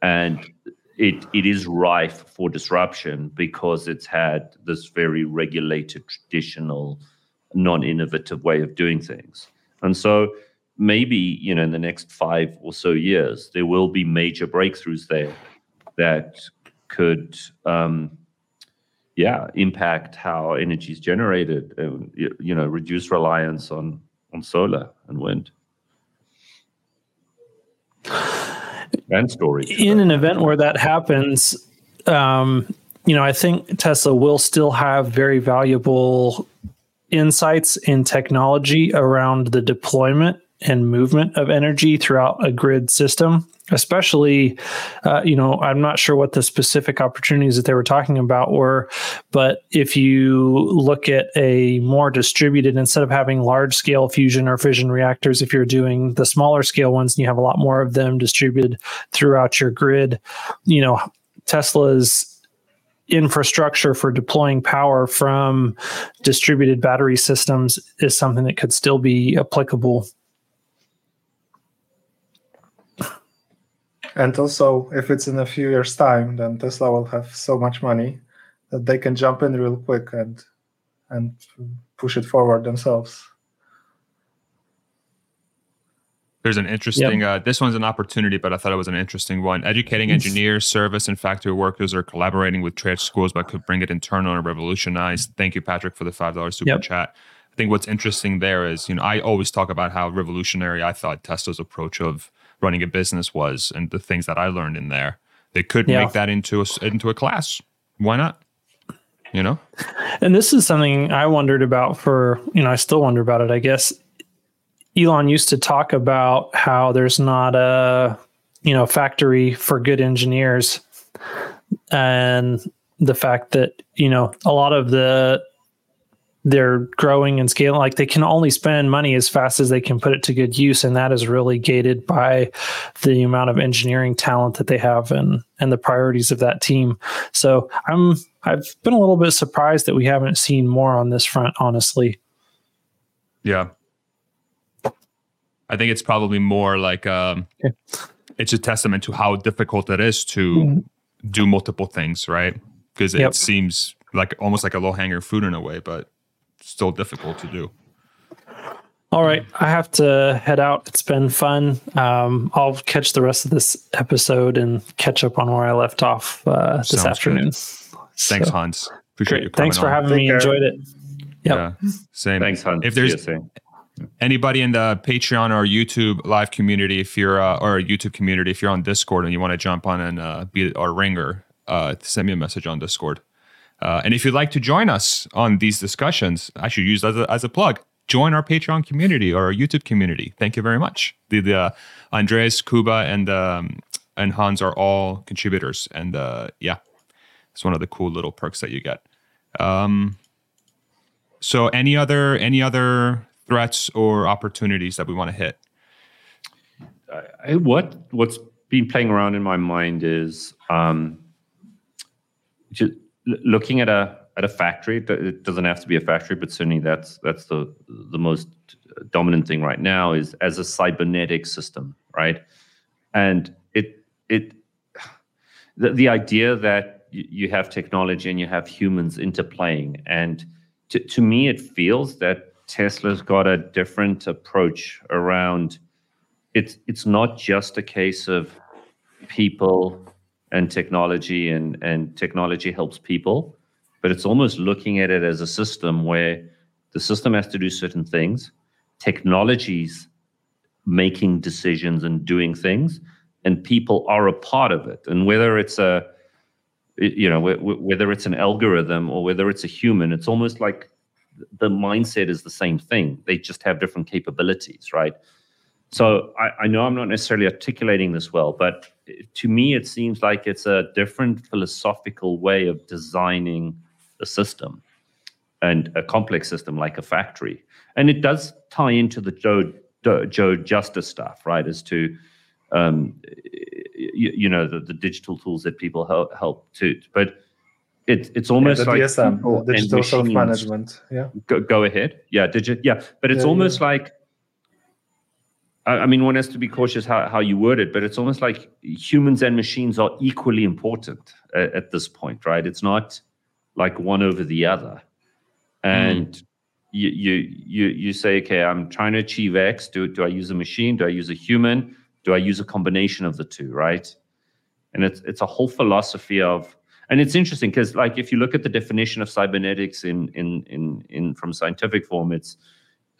And it it is rife for disruption because it's had this very regulated, traditional, non-innovative way of doing things. And so maybe you know in the next five or so years there will be major breakthroughs there that could um, yeah impact how energy is generated and you you know reduce reliance on on solar and wind and storage in an event where that happens, um, you know, I think Tesla will still have very valuable insights in technology around the deployment and movement of energy throughout a grid system. Especially, uh, you know, I'm not sure what the specific opportunities that they were talking about were, but if you look at a more distributed, instead of having large scale fusion or fission reactors, if you're doing the smaller scale ones and you have a lot more of them distributed throughout your grid, you know, Tesla's infrastructure for deploying power from distributed battery systems is something that could still be applicable. And also, if it's in a few years' time, then Tesla will have so much money that they can jump in real quick and and push it forward themselves. There's an interesting. Uh, this one's an opportunity, but I thought it was an interesting one. Educating engineers, service, and factory workers are collaborating with trade schools, but could bring it internal and revolutionize. Thank you, Patrick, for the five dollars super Yep. chat. I think what's interesting there is, you know, I always talk about how revolutionary I thought Tesla's approach of running a business was, and the things that I learned in there. They could Yeah. make that into a into a class. Why not? You know, And this is something I wondered about for, you know, I still wonder about it. I guess Elon used to talk about how there's not a, you know, factory for good engineers. And the fact that, you know, a lot of the, they're growing and scaling, like they can only spend money as fast as they can put it to good use. And that is really gated by the amount of engineering talent that they have and, and the priorities of that team. So I'm, I've been a little bit surprised that we haven't seen more on this front, honestly. yeah. I think it's probably more like um, Yeah. it's a testament to how difficult it is to Mhm. do multiple things, right? Because Yep. it seems like almost like a low hanger fruit in a way, but still difficult to do. All right, I have to head out. It's been fun. Um, I'll catch the rest of this episode and catch up on where I left off uh, this Sounds good. afternoon. Thanks, So, Hans. Appreciate you great. coming Thanks for on. having Take me. care. Enjoyed it. Yep. Yeah, same. Thanks, Hans. If there's- See you soon. anybody in the Patreon or YouTube live community, if you're uh, or a YouTube community, if you're on Discord and you want to jump on and uh, be our ringer, uh, send me a message on Discord. Uh, and if you'd like to join us on these discussions, I should use as a, as a plug. Join our Patreon community or our YouTube community. Thank you very much. The, the uh, Andreas, Kuba, and um, and Hans are all contributors, and uh, yeah, it's one of the cool little perks that you get. Um, so, any other any other threats or opportunities that we want to hit? I, what what's been playing around in my mind is um, just looking at a at a factory. It doesn't have to be a factory, but certainly that's that's the the most dominant thing right now is as a cybernetic system, right? And it it the, the idea that you have technology and you have humans interplaying, and to, to me, it feels that Tesla's got a different approach around it's it's not just a case of people and technology and and technology helps people but it's almost looking at it as a system where the system has to do certain things. Technologies making decisions and doing things and people are a part of it. And whether it's a you know wh- wh- whether it's an algorithm or whether it's a human it's almost like the mindset is the same thing. They just have different capabilities right? So I, I know I'm not necessarily articulating this well, but to me, it seems like it's a different philosophical way of designing a system and a complex system like a factory. And it does tie into the Joe, Joe, Justice stuff, right? As to, um, you, you know, the, the digital tools that people help, help to. But it, it's Yeah, almost the like DSM, digital machines- self-management. Yeah. go, go ahead. Yeah, did? Yeah, but it's Yeah, almost yeah. like. I mean, one has to be cautious how, how you word it, but it's almost like humans and machines are equally important at, at this point, right? It's not like one over the other. And mm. you, you you you say, okay, I'm trying to achieve X. Do do I use a machine? Do I use a human? Do I use a combination of the two? Right? And it's it's a whole philosophy of, and it's interesting because like if you look at the definition of cybernetics in in in in from scientific form, it's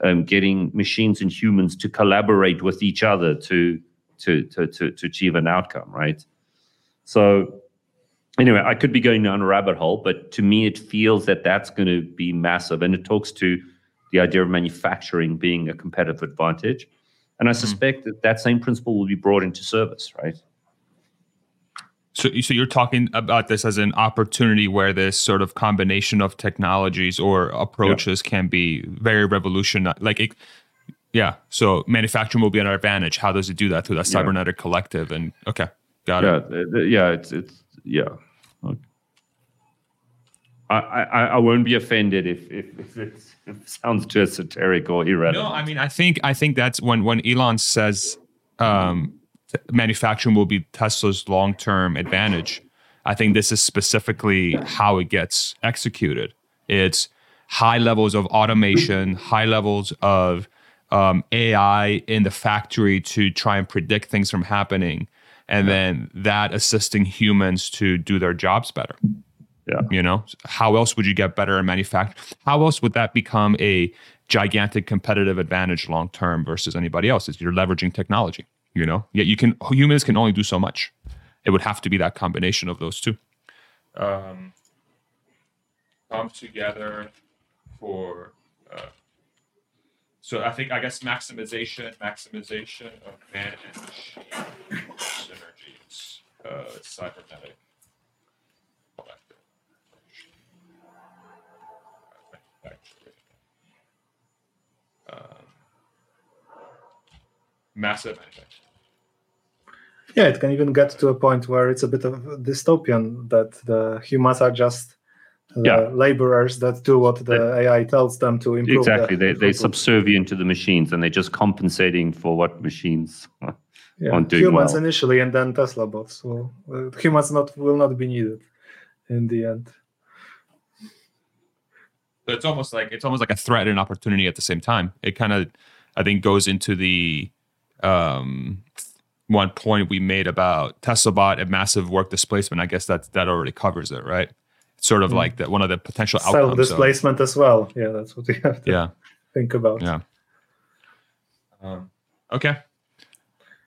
um, getting machines and humans to collaborate with each other to to to to, to achieve an outcome, right? So anyway, I could be going down a rabbit hole, but to me, it feels that that's going to be massive, and it talks to the idea of manufacturing being a competitive advantage. And I suspect that that same principle will be brought into service, right? So, so you're talking about this as an opportunity where this sort of combination of technologies or approaches can be very revolutionary. Like, it, yeah. So manufacturing will be an advantage. How does it do that through that Yeah. cybernetic collective? And okay, got yeah, it. yeah, it's it's yeah. Okay. I, I I won't be offended if if, if, it's, if it sounds too esoteric or irrelevant. No, I mean, I think I think that's when when Elon says um, manufacturing will be Tesla's long term advantage. I think this is specifically how it gets executed. It's high levels of automation, high levels of um, AI in the factory to try and predict things from happening, and then that assisting humans to do their jobs better. Yeah. You know, how else would you get better in manufacturing? How else would that become a gigantic competitive advantage long term versus anybody else? Is you're leveraging technology. You know, yet you can humans can only do so much. It would have to be that combination of those two. Um, come together for. Uh, so I think I guess maximization, maximization of man and synergies, uh, cybernetic Um, massive manufacturing. Yeah, it can even get to a point where it's a bit of dystopian that the humans are just Yeah. laborers that do what the AI tells them to improve. exactly. They the they throughput. subservient to the machines, and they're just compensating for what machines. yeah. aren't doing humans well. initially, and then Tesla bots. So uh, humans not will not be needed in the end. So it's almost like it's almost like a threat and opportunity at the same time. It kind of, I think, goes into the um, one point we made about Tesla bot and massive work displacement. I guess that that already covers it, right? It's sort of Mm. like that one of the potential outcomes. Self of- displacement as well. Yeah, that's what we have to yeah. think about. Yeah. Um, okay.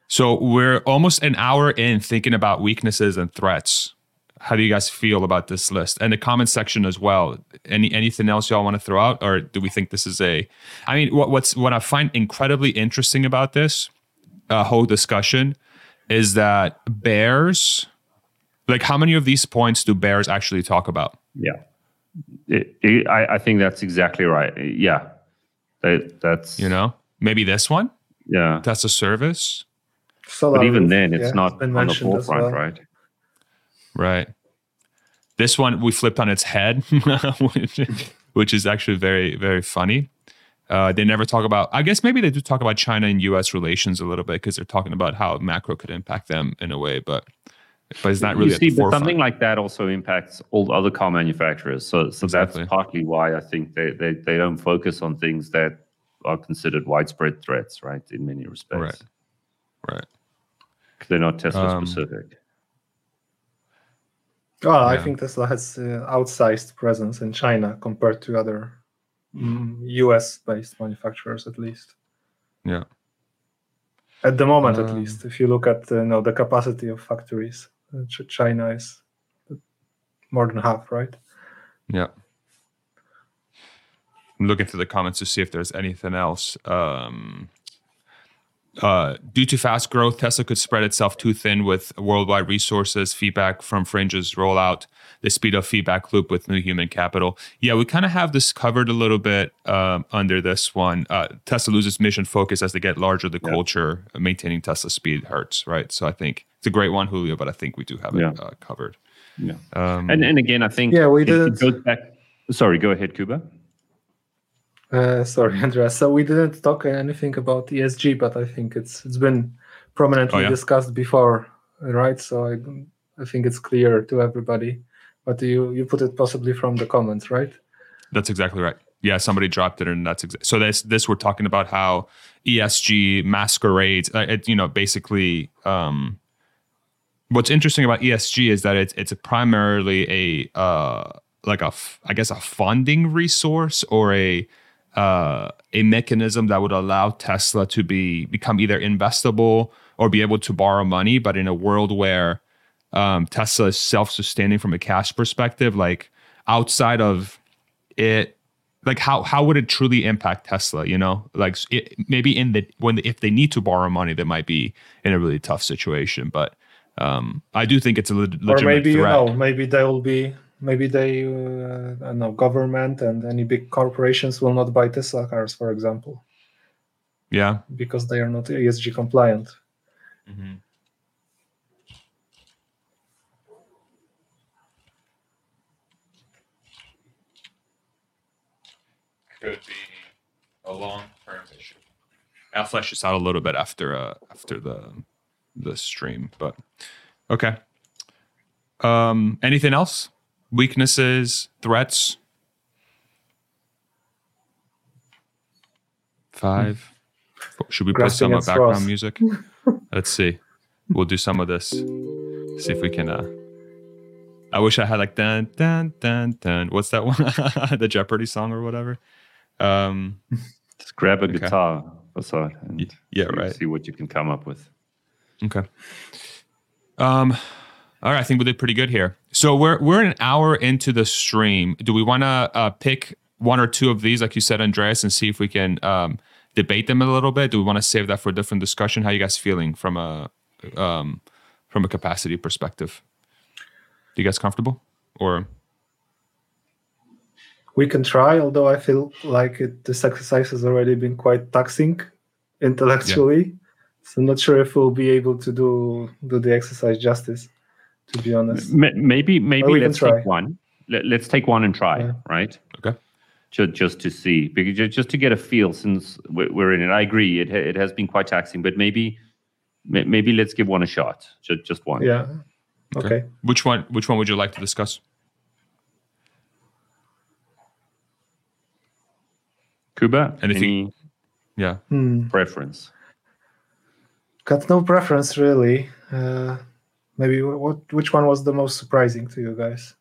So we're almost an hour in thinking about weaknesses and threats. How do you guys feel about this list? And the comment section as well. Any anything else y'all want to throw out, or do we think this is a? I mean, what, what's what I find incredibly interesting about this uh, whole discussion is that bears, like, how many of these points do bears actually talk about? Yeah, It- it- I, I think that's exactly right. Yeah, that, that's You know, maybe this one. Yeah, That's a service. Solar but even then, it's yeah, not been on the forefront, well. right? Right. This one we flipped on its head, which, <laughs> which is actually very, very funny. Uh, they never talk about. I guess maybe they do talk about China and U.S. relations a little bit because they're talking about how macro could impact them in a way, but but it's not really you at see, the but something like that also impacts all other car manufacturers. So, so Exactly. that's partly why I think they, they, they don't focus on things that are considered widespread threats, right? In many respects, Right. Right. 'Cause they're not Tesla Um, specific. Well, I think Tesla has uh, outsized presence in China compared to other US based manufacturers, at least. Yeah. At the moment, at Um, least. If you look at uh, you know, the capacity of factories, uh, Ch- China is more than half, right? Yeah. I'm looking through the comments to see if there's anything else. Um, uh, due to fast growth, Tesla could spread itself too thin with worldwide resources, feedback from fringes rollout, the speed of feedback loop with new human capital. Yeah, we kind of have this covered a little bit um, under this one. Uh, Tesla loses mission focus as they get larger. The Yeah. culture maintaining Tesla speed hurts, right? So I think it's a great one, Julio, but I think we do have Yeah. it uh, covered. Yeah. Um, And and again, I think Yeah, we it- it didn't- goes back. Sorry, go ahead, Kuba. Uh, sorry, <laughs> Andreas. So we didn't talk anything about ESG, but I think it's it's been prominently Oh, yeah? discussed before, right? So I I think it's clear to everybody. But you you put it possibly from the comments, right? That's exactly right. Yeah, somebody dropped it, and that's exa- so. This this we're talking about how ESG masquerades. Uh, it, you know, basically, um, what's interesting about ESG is that it's it's a primarily a uh, like a f- I guess a funding resource or a uh, a mechanism that would allow Tesla to be become either investable or be able to borrow money. But in a world where um, Tesla is self-sustaining from a cash perspective, like outside of it, like how how would it truly impact Tesla? You know, like it, maybe in the when if they need to borrow money, they might be in a really tough situation. But um, I do think it's a le- legitimate or maybe you know, maybe they will be, maybe they, uh, I don't know, government and any big corporations will not buy Tesla cars, for example, Yeah. because they are not ESG compliant. Could be a long term issue. I'll flesh this out a little bit after uh after the the stream, but okay. Um anything else? Weaknesses, threats? Five. Should we put some uh, background straws. music? <laughs> Let's see. We'll do some of this. See if we can uh I wish I had like dun dun dun dun. What's that one? <laughs> the Jeopardy song or whatever. Um, <laughs> Just grab a guitar, Farzad, and yeah, see, right. see what you can come up with. okay. Um, all right, I think we did pretty good here. So we're we're an hour into the stream. Do we want to uh, pick one or two of these, like you said, Andreas, and see if we can um, debate them a little bit? Do we want to save that for a different discussion? How you guys feeling from a um, from a capacity perspective? Do you guys comfortable? Or We can try, although I feel like it, this exercise has already been quite taxing intellectually. So I'm not sure if we'll be able to do do the exercise justice. To be honest, M- Maybe maybe we let's try. take one. let, us take one and try, yeah. right? Okay. Just, just to see, because just to get a feel, since we're in it. I agree, it it has been quite taxing, but maybe maybe let's give one a shot. Just just one. Yeah. Okay. okay. Which one? Which one would you like to discuss? Kuba. Anything? Any yeah. Hmm. Preference. Got no preference really. Uh, maybe what? Which one was the most surprising to you guys?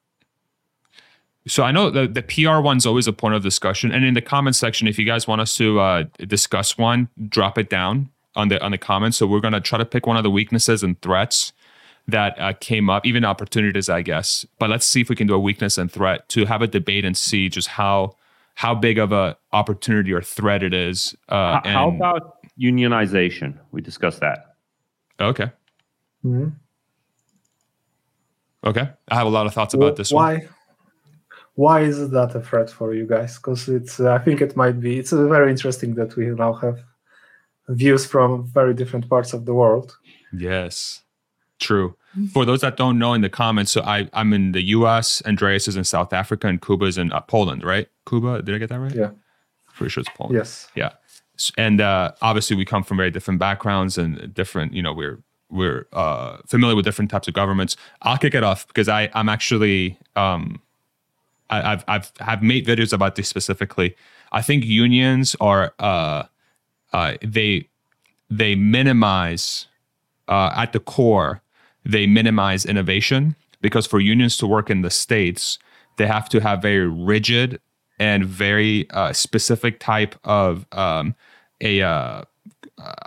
So I know the, the PR one's always a point of discussion, and in the comment section, if you guys want us to uh, discuss one, drop it down on the on the comments. So we're gonna try to pick one of the weaknesses and threats that uh, came up, even opportunities, I guess. But let's see if we can do a weakness and threat to have a debate and see just how how big of a opportunity or threat it is. Uh, how, how, about unionization? We discussed that. Okay. Mm-hmm. Okay, I have a lot of thoughts about this why, one. Why is that a threat for you guys? Because it's, uh, I think it might be. It's very interesting that we now have views from very different parts of the world. Yes, true. For those that don't know, in the comments, so I I'm in the U.S. Andreas is in South Africa, and Kuba is in uh, Poland, right? Kuba, did I get that right? Yeah, pretty sure it's Poland. Yes. Yeah, and uh, obviously we come from very different backgrounds and different. You know, we're we're uh, familiar with different types of governments. I'll kick it off because I I'm actually um, I, have I've have made videos about this specifically. I think unions are uh, uh, they they minimize uh, at the core they minimize innovation because for unions to work in the states they have to have very rigid and very uh, specific type of um, a uh,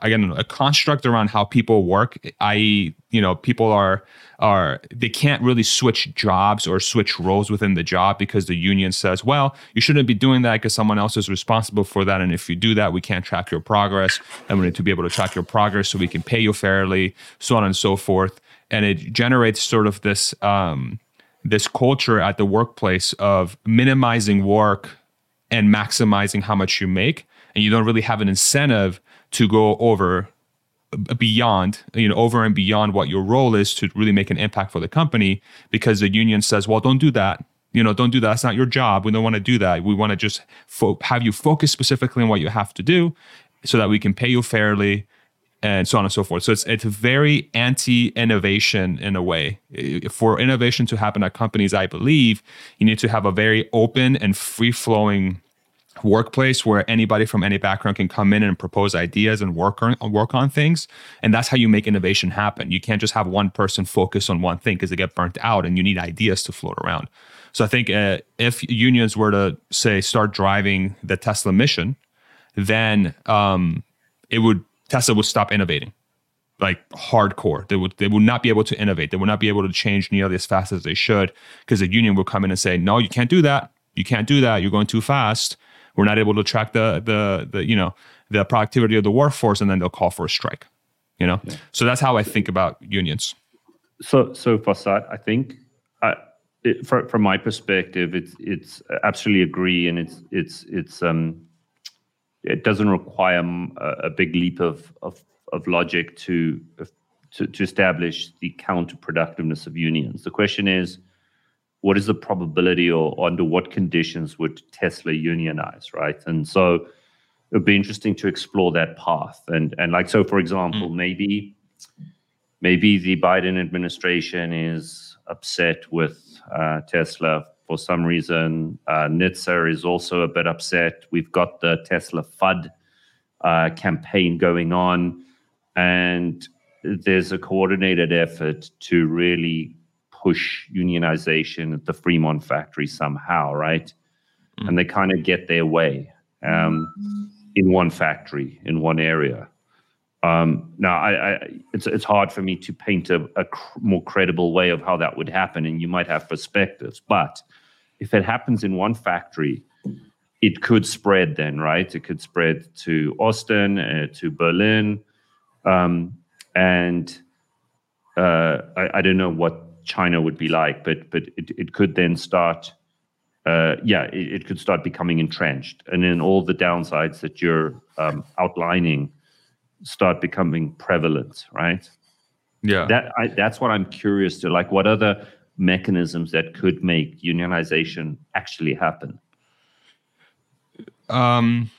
again a construct around how people work i.e you know people are are they can't really switch jobs or switch roles within the job because the union says well you shouldn't be doing that because someone else is responsible for that. And if you do that we can't track your progress. And we need to be able to track your progress so we can pay you fairly so on and so forth. And it generates sort of this um, this culture at the workplace of minimizing work and maximizing how much you make. And you don't really have an incentive to go over uh, beyond you know over and beyond what your role is to really make an impact for the company because the union says well don't do that. You know don't do that. That's not your job. We don't want to do that. We want to just fo- have you focus specifically on what you have to do so that we can pay you fairly and so on and so forth. So it's it's very anti-innovation in a way. For innovation to happen at companies i believe you need to have a very open and free-flowing workplace where anybody from any background can come in and propose ideas and work on work on things. And that's how you make innovation happen. You can't just have one person focus on one thing because they get burnt out and you need ideas to float around. So i think uh, if unions were to say start driving the tesla mission then um, it would tesla would stop innovating like hardcore. They would they would not be able to innovate. They would not be able to change nearly as fast as they should because the union would come in and say no you can't do that. You can't do that. You're going too fast we're not able to track the the the you know the productivity of the workforce, and then they'll call for a strike. You know, yeah. so that's how I think about unions. So so Farzad, I think. Uh, it, from, from my perspective, it's it's absolutely agree, and it's it's it's um, it doesn't require a, a big leap of of, of logic to, to to establish the counterproductiveness of unions. The question is, what is the probability or under what conditions would Tesla unionize, right? And so it would be interesting to explore that path. And and like so, for example, mm. maybe maybe the Biden administration is upset with uh, Tesla for some reason. Uh, NHTSA is also a bit upset. We've got the Tesla FUD uh, campaign going on, and there's a coordinated effort to really push unionization at the Fremont factory somehow, right? Mm. And they kind of get their way um, in one factory, in one area. Um, now, I, I, it's it's hard for me to paint a, a cr- more credible way of how that would happen, and you might have perspectives. But if it happens in one factory, it could spread then, right? It could spread to Austin, uh, to Berlin, um, and uh, I, I, don't know what China would be like, but but it, it could then start, uh, yeah, it, it, could start becoming entrenched, and then all the downsides that you're um, outlining start becoming prevalent, right? Yeah, that I, that's what I'm curious to like. What other mechanisms that could make unionization actually happen? Um,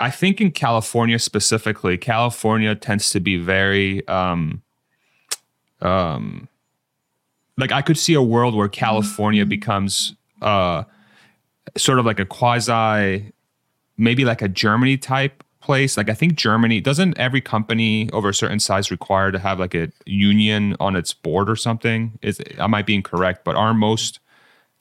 I think in California specifically, California tends to be very um, um, like I could see a world where California becomes uh, sort of like a quasi, maybe like a Germany type place. Like I think Germany doesn't every company over a certain size require to have like a union on its board or something. Is I might be incorrect, but are most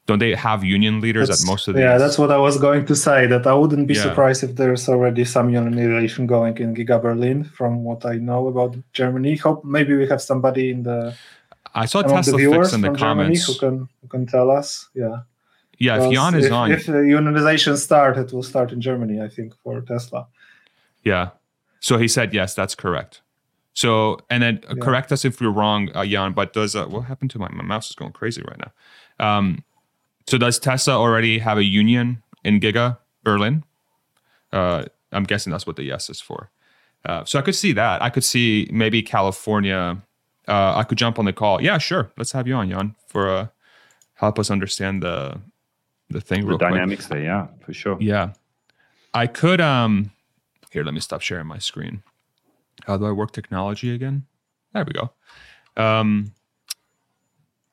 don't they have union leaders That's- at most of these? Yeah, that's what I was going to say. That I wouldn't be Yeah. surprised if there's already some unionization going in Giga Berlin. From what I know about Germany, hope maybe we have somebody in the I saw Tesla fix in the from Germany comments. who can who can tell us. Yeah, Yeah, if Jan is if, on, if the unionization start, it will start in Germany. I think for Tesla. Yeah. So he said yes, that's correct. So and then Yeah. correct us if we're wrong, uh, Jan. But does uh, what happened to my my mouse is going crazy right now? Um, so does Tesla already have a union in Giga Berlin? Uh, I'm guessing that's what the yes is for. Uh, so I could see that. I could see maybe California. Uh, I could jump on the call. Yeah, sure. Let's have you on, Jan, for uh, help us understand the the thing. The real quick. dynamics there, yeah, for sure. Yeah. I could um here, let me stop sharing my screen. How do I work technology again? There we go. Um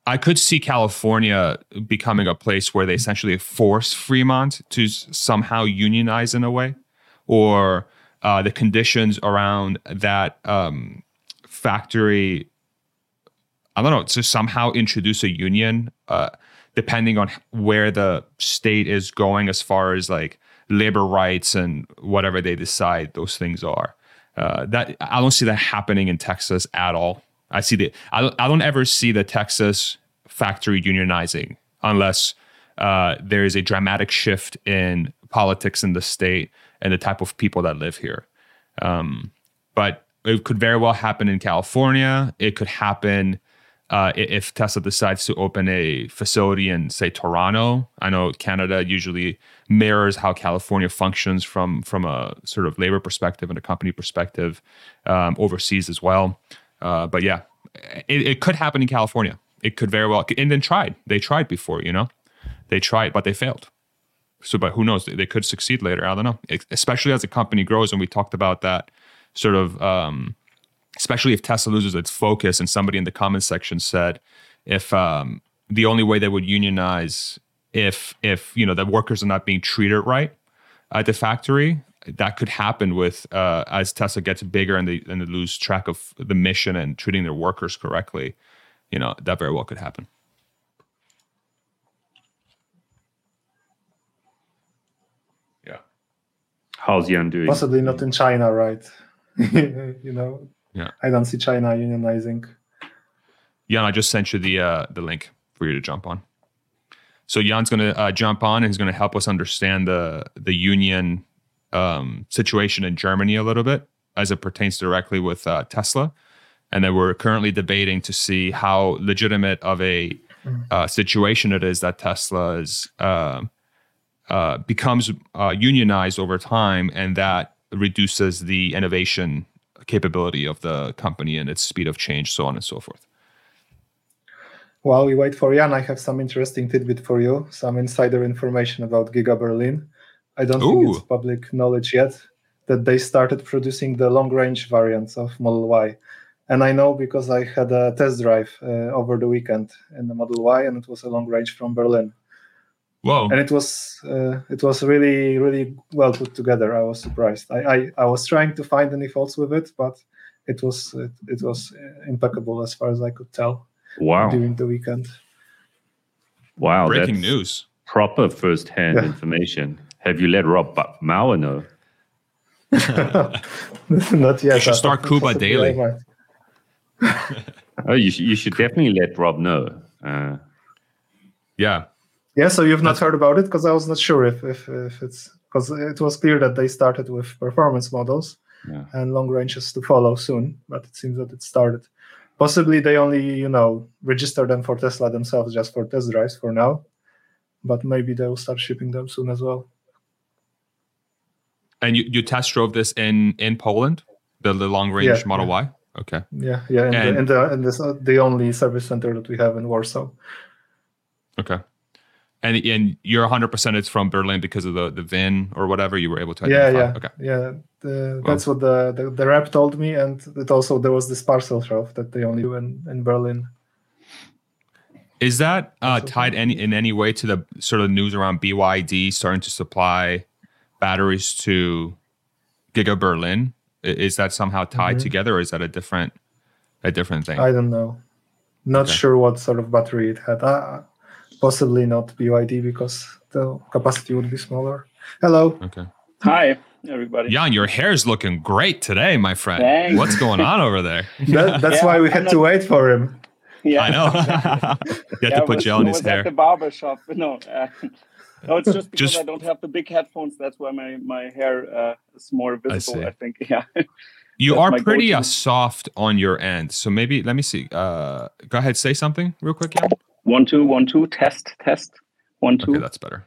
I could see California becoming a place where they essentially force Fremont to somehow unionize in a way, or uh, the conditions around that um, factory. I don't know to somehow introduce a union, uh, depending on where the state is going as far as like labor rights and whatever they decide those things are. Uh, that I don't see that happening in Texas at all. I see the I don't, I don't ever see the Texas factory unionizing unless uh, there is a dramatic shift in politics in the state and the type of people that live here. Um, but it could very well happen in California. It could happen uh, if Tesla decides to open a facility in, say, Toronto. I know Canada usually mirrors how California functions from from a sort of labor perspective and a company perspective um, overseas as well. Uh, but yeah, it, it could happen in California. It could very well, and then tried. They tried before, you know, they tried, but they failed. So, but who knows? They, could succeed later. I don't know. Especially as the company grows, and we talked about that sort of, um, especially if Tesla loses its focus. And somebody in the comments section said, if um, the only way they would unionize if if you know the workers are not being treated right at the factory, that could happen with uh, as Tesla gets bigger and they and they lose track of the mission and treating their workers correctly. You know that very well could happen. Yeah. How's Jan doing? Possibly not in China, right? <laughs> you know, Yeah. I don't see China unionizing. Jan, I just sent you the uh, the link for you to jump on. So Jan's going to uh, jump on and he's going to help us understand the the union um, situation in Germany a little bit as it pertains directly with uh, Tesla, and then we're currently debating to see how legitimate of a uh, situation it is that Tesla is uh, uh, becomes uh, unionized over time, and that reduces the innovation capability of the company and its speed of change, so on and so forth. While we wait for Jan, I have some interesting tidbit for you, some insider information about Giga Berlin. I don't think it's public knowledge yet that they started producing the long range variants of Model Y. And I know because I had a test drive uh, over the weekend in the Model Y, and it was a long range from Berlin. Whoa! And it was uh, it was really really well put together. I was surprised. I, I, I was trying to find any faults with it, but it was it, it was uh, impeccable as far as I could tell Wow. during the weekend. Wow. Breaking that's news. Proper first hand Yeah. information. Have you let Rob Ba- Maurer know? <laughs> Not yet. You should start Kuba daily. Oh, you, sh- you should definitely let Rob know. Uh, Yeah. Yeah, so you've not heard about it because I was not sure if if, if it's because it was clear that they started with performance models Yeah. and long ranges to follow soon, but it seems that it started. Possibly they only you know register them for Tesla themselves just for test drives for now, but maybe they will start shipping them soon as well. And you, you test drove this in in Poland, the, the long range Yeah, Model yeah. Y. Okay. Yeah, yeah, and, And- the, and the and this uh, the only service center that we have in Warsaw. Okay. And and you're 100 percent it's from Berlin because of the the VIN or whatever you were able to yeah identify. yeah Okay. yeah the, that's what the, the the rep told me and it also there was this parcel shelf that they only do in in berlin Is that uh, tied any in any way to the sort of news around BYD starting to supply batteries to Giga Berlin? Is that somehow tied Mhm. together, or is that a different a different thing? i don't know not Okay. sure what sort of battery it had uh, possibly not byd because the capacity would be smaller hello okay. Hi, everybody. Jan, your hair is looking great today, my friend. Thanks. What's going on over there? <laughs> that, that's Yeah, why we had not- to wait for him Yeah, I know. exactly. <laughs> <laughs> you have Yeah, to put was- gel in was his hair. At the barber shop. No, uh, no, it's just because Just- I don't have the big headphones. That's why my my hair uh, is more visible. see. I, think. Yeah. You That's are pretty uh, soft on your end. So maybe let me see. Uh, go ahead, say something real quick, Jan. One two one two test test one two. Okay, that's better.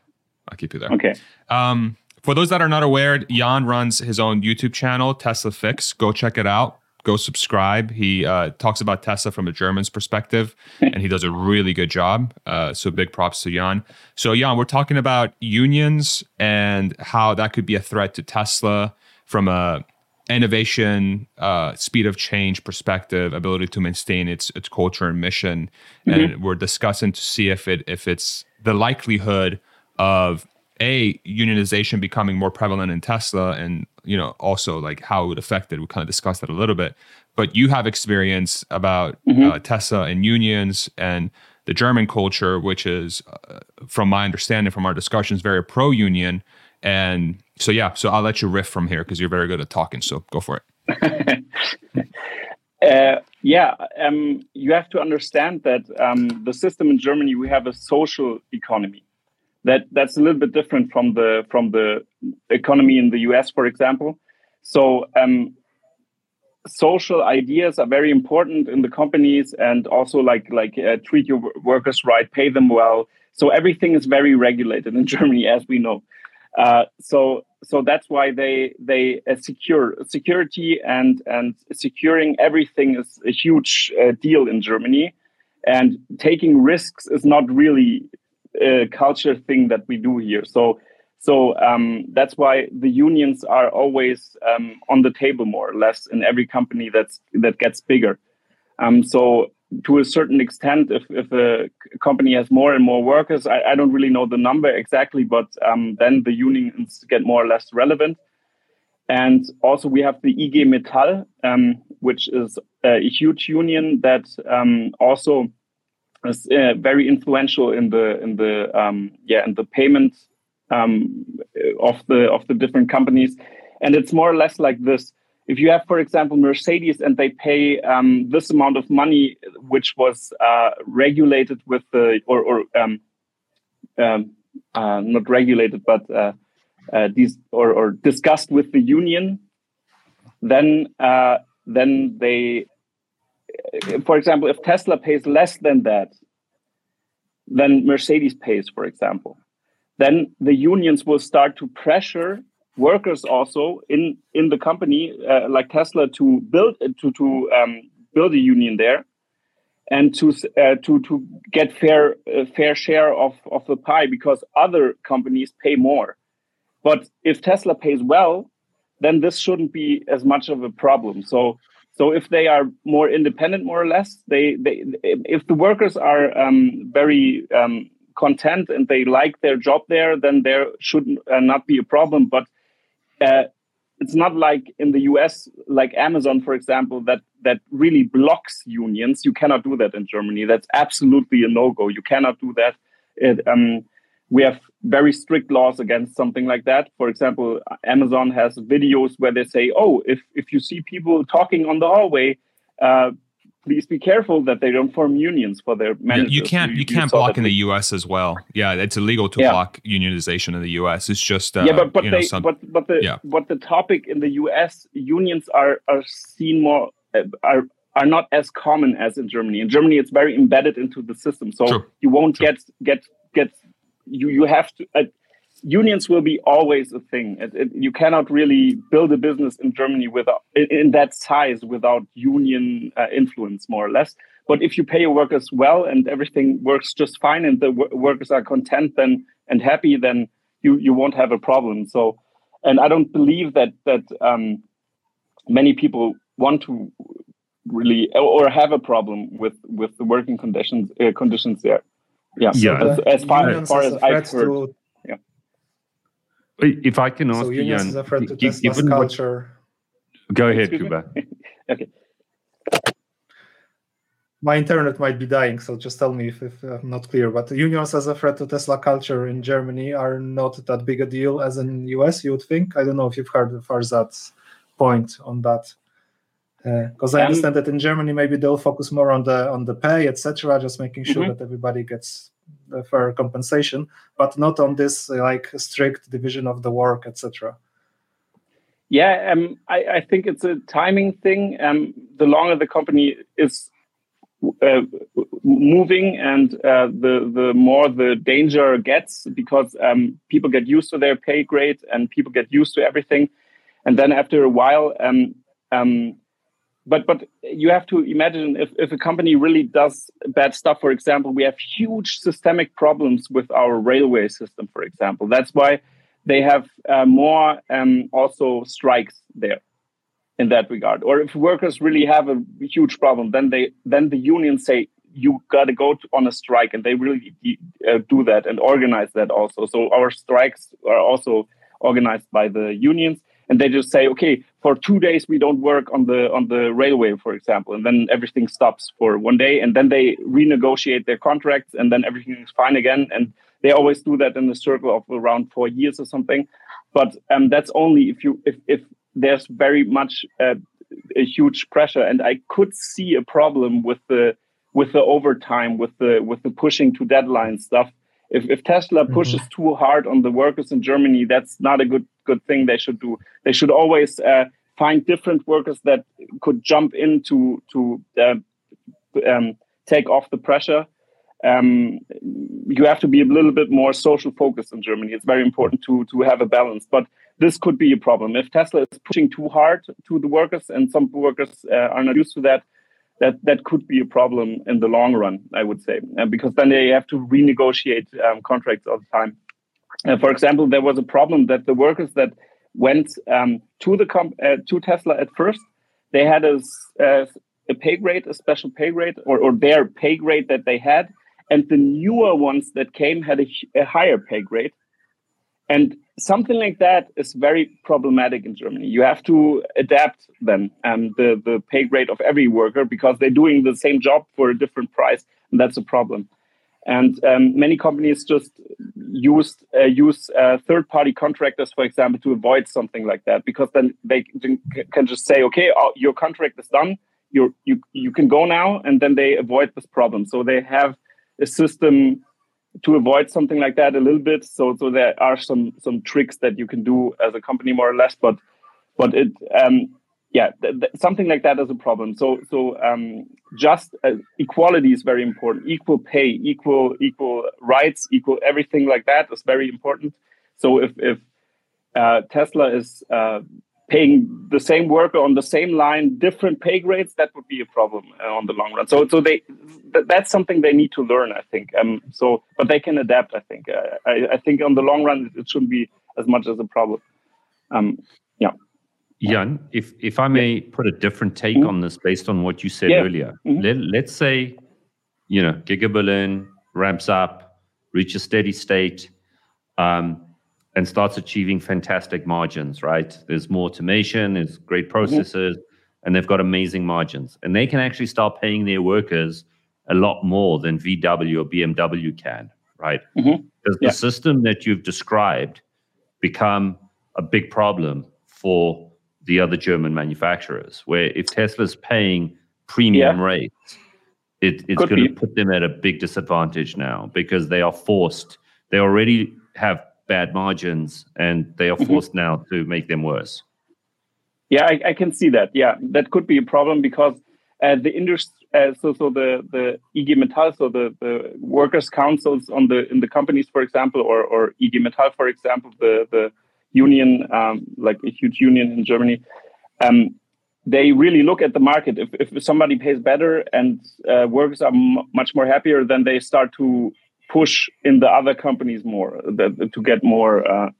I'll keep you there. Okay. Um, for those that are not aware, Jan runs his own YouTube channel, Tesla Fix. Go check it out. Go subscribe. He uh, talks about Tesla from a German's perspective, <laughs> and he does a really good job. Uh, so big props to Jan. So Jan, we're talking about unions and how that could be a threat to Tesla from a innovation, uh, speed of change perspective, ability to maintain its its culture and mission. And we're discussing to see if it if it's the likelihood of a unionization becoming more prevalent in Tesla, and you know also like how it would affect it. We kind of discussed that a little bit, but you have experience about uh, Tesla and unions and the German culture, which is, uh, from my understanding from our discussions, very pro union. And so yeah, so I'll let you riff from here because you're very good at talking. So go for it. <laughs> Uh, yeah, um, you have to understand that um, the system in Germany we have a social economy. That that's a little bit different from the from the economy in the US, for example. So um, social ideas are very important in the companies, and also like like uh, treat your workers right, pay them well. So everything is very regulated in <laughs> Germany, as we know. Uh, so so that's why they they uh, secure security and and securing everything is a huge uh, deal in Germany, and taking risks is not really a culture thing that we do here. So so um, that's why the unions are always um, on the table more or less in every company that's that gets bigger. Um, so to a certain extent, if, if a company has more and more workers, I, I don't really know the number exactly, but um, then the unions get more or less relevant. And also we have the IG Metall, um, which is a huge union that um, also is uh, very influential in the in the um, yeah in the payment um, of the of the different companies. And it's more or less like this if you have, for example, Mercedes and they pay um, this amount of money, which was uh, regulated with the or, or um, um, uh, not regulated, but uh, uh, these or, or discussed with the union, then uh, then they, for example, if Tesla pays less than that, then Mercedes pays, for example, then the unions will start to pressure workers also in in the company uh, like Tesla to build to to um, build a union there and to uh, to to get fair uh, fair share of of the pie because other companies pay more. But if Tesla pays well then this shouldn't be as much of a problem. So so if they are more independent more or less they they if the workers are um, very um, content and they like their job there then there should uh, not be a problem. But uh, it's not like in the US, like Amazon, for example, that that really blocks unions. You cannot do that in Germany. That's absolutely a no go. You cannot do that. It, um, we have very strict laws against something like that. For example, Amazon has videos where they say, "Oh, if if you see people talking on the hallway." Uh, please be careful that they don't form unions for their managers. you can't you, can't saw block in the U.S. as well. Yeah, it's illegal to Yeah. block unionization in the U.S. It's just uh, yeah, but but you know, they some- but but the yeah. but the topic in the U.S. unions are are seen more uh, are are not as common as in Germany. In Germany, it's very embedded into the system, so True. you won't True. get get get you you have to. Uh, unions will be always a thing. It, it, you cannot really build a business in Germany without in, in that size without union uh, influence, more or less. But if you pay your workers well and everything works just fine, and the workers are content then and happy, then you you won't have a problem. So, and I don't believe that that um, many people want to really or have a problem with with the working conditions uh, conditions there. Yeah, yeah. So as, as, far as, far as I've heard. To, yeah. If I can ask so you, Jan, given culture. What, go ahead, Kuba. <laughs> okay. My internet might be dying, so just tell me if, if I'm not clear. But unions as a threat to Tesla culture in Germany are not that big a deal as in US. You would think. I don't know if you've heard Farzad's point on that because uh, I understand that in Germany maybe they'll focus more on the on the pay, etc., just making sure mm-hmm. that everybody gets the fair compensation, but not on this uh, like strict division of the work, etc. Yeah, um, I, I, think it's a timing thing. Um, the longer the company is uh, moving, and uh, the the more the danger gets, because um, people get used to their pay grade and people get used to everything, and then after a while, um, um, but but you have to imagine if, if a company really does bad stuff for example we have huge systemic problems with our railway system for example. That's why they have uh, more um, also strikes there in that regard. Or if workers really have a huge problem then they then the unions say you got to go on a strike and they really uh, do that and organize that also. So our strikes are also organized by the unions and they just say okay for two days we don't work on the on the railway for example. And then everything stops for one day and then they renegotiate their contracts and then everything is fine again. And they always do that in a circle of around four years or something. But um, that's only if you if, if there's very much uh, a huge pressure. And i could see a problem with the with the overtime with the with the pushing to deadline stuff if, if Tesla mm-hmm. pushes mm-hmm. too hard on the workers in Germany, that's not a good good thing they should do. They should always uh, find different workers that could jump in to to uh, um, take off the pressure. Um, you have to be a little bit more social focused in Germany. It's very important to to have a balance, but this could be a problem if Tesla is pushing too hard to the workers, and some workers uh, are not used to that that that could be a problem in the long run, I would say, uh, because then they have to renegotiate um, contracts all the time. Uh, for example, there was a problem that the workers that went um, to the comp- uh, to Tesla at first, they had a, uh, a pay grade, a special pay grade, or, or their pay grade that they had, and the newer ones that came had a, a higher pay grade, and something like that is very problematic in Germany. You have to adapt then um, the the pay grade of every worker because they're doing the same job for a different price, and that's a problem. And um, many companies just use uh, use uh, third party contractors, for example, to avoid something like that because then they can just say, okay, oh, your contract is done, you you you can go now, and then they avoid this problem. So they have a system to avoid something like that a little bit. So so there are some some tricks that you can do as a company more or less, but but it um, yeah th- th- something like that is a problem. So so um, just uh, equality is very important. Equal pay, equal equal rights, equal everything like that is very important. So if if uh, Tesla is uh, paying the same worker on the same line different pay grades that would be a problem uh, on the long run. So so they th- that's something they need to learn i think. Um so but they can adapt i think. Uh, I, I think on the long run it shouldn't be as much as a problem. Um yeah. Jan, if if I may put a different take mm-hmm. on this based on what you said yeah. earlier, mm-hmm. let, let's say, you know, Giga Berlin ramps up, reaches steady state, um, and starts achieving fantastic margins, right? There's more automation, there's great mm-hmm. processes, mm-hmm. and they've got amazing margins. And they can actually start paying their workers a lot more than VW or BMW can, right? Mm-hmm. Does yeah. the system that you've described become a big problem for the other German manufacturers? Where if Tesla's paying premium yeah. rates, it, it's going to put them at a big disadvantage now because they are forced. They already have bad margins and they are mm-hmm. forced now to make them worse. Yeah, I, I, can see that. Yeah, that could be a problem because uh, the industry, uh, so so the the IG Metall, so the, the workers' councils on the in the companies, for example, or or IG Metall, for example, the the union, um, like a huge union in Germany, um, they really look at the market. If if somebody pays better and uh, workers are m- much more happier, then they start to push in the other companies more the, to get more. Uh,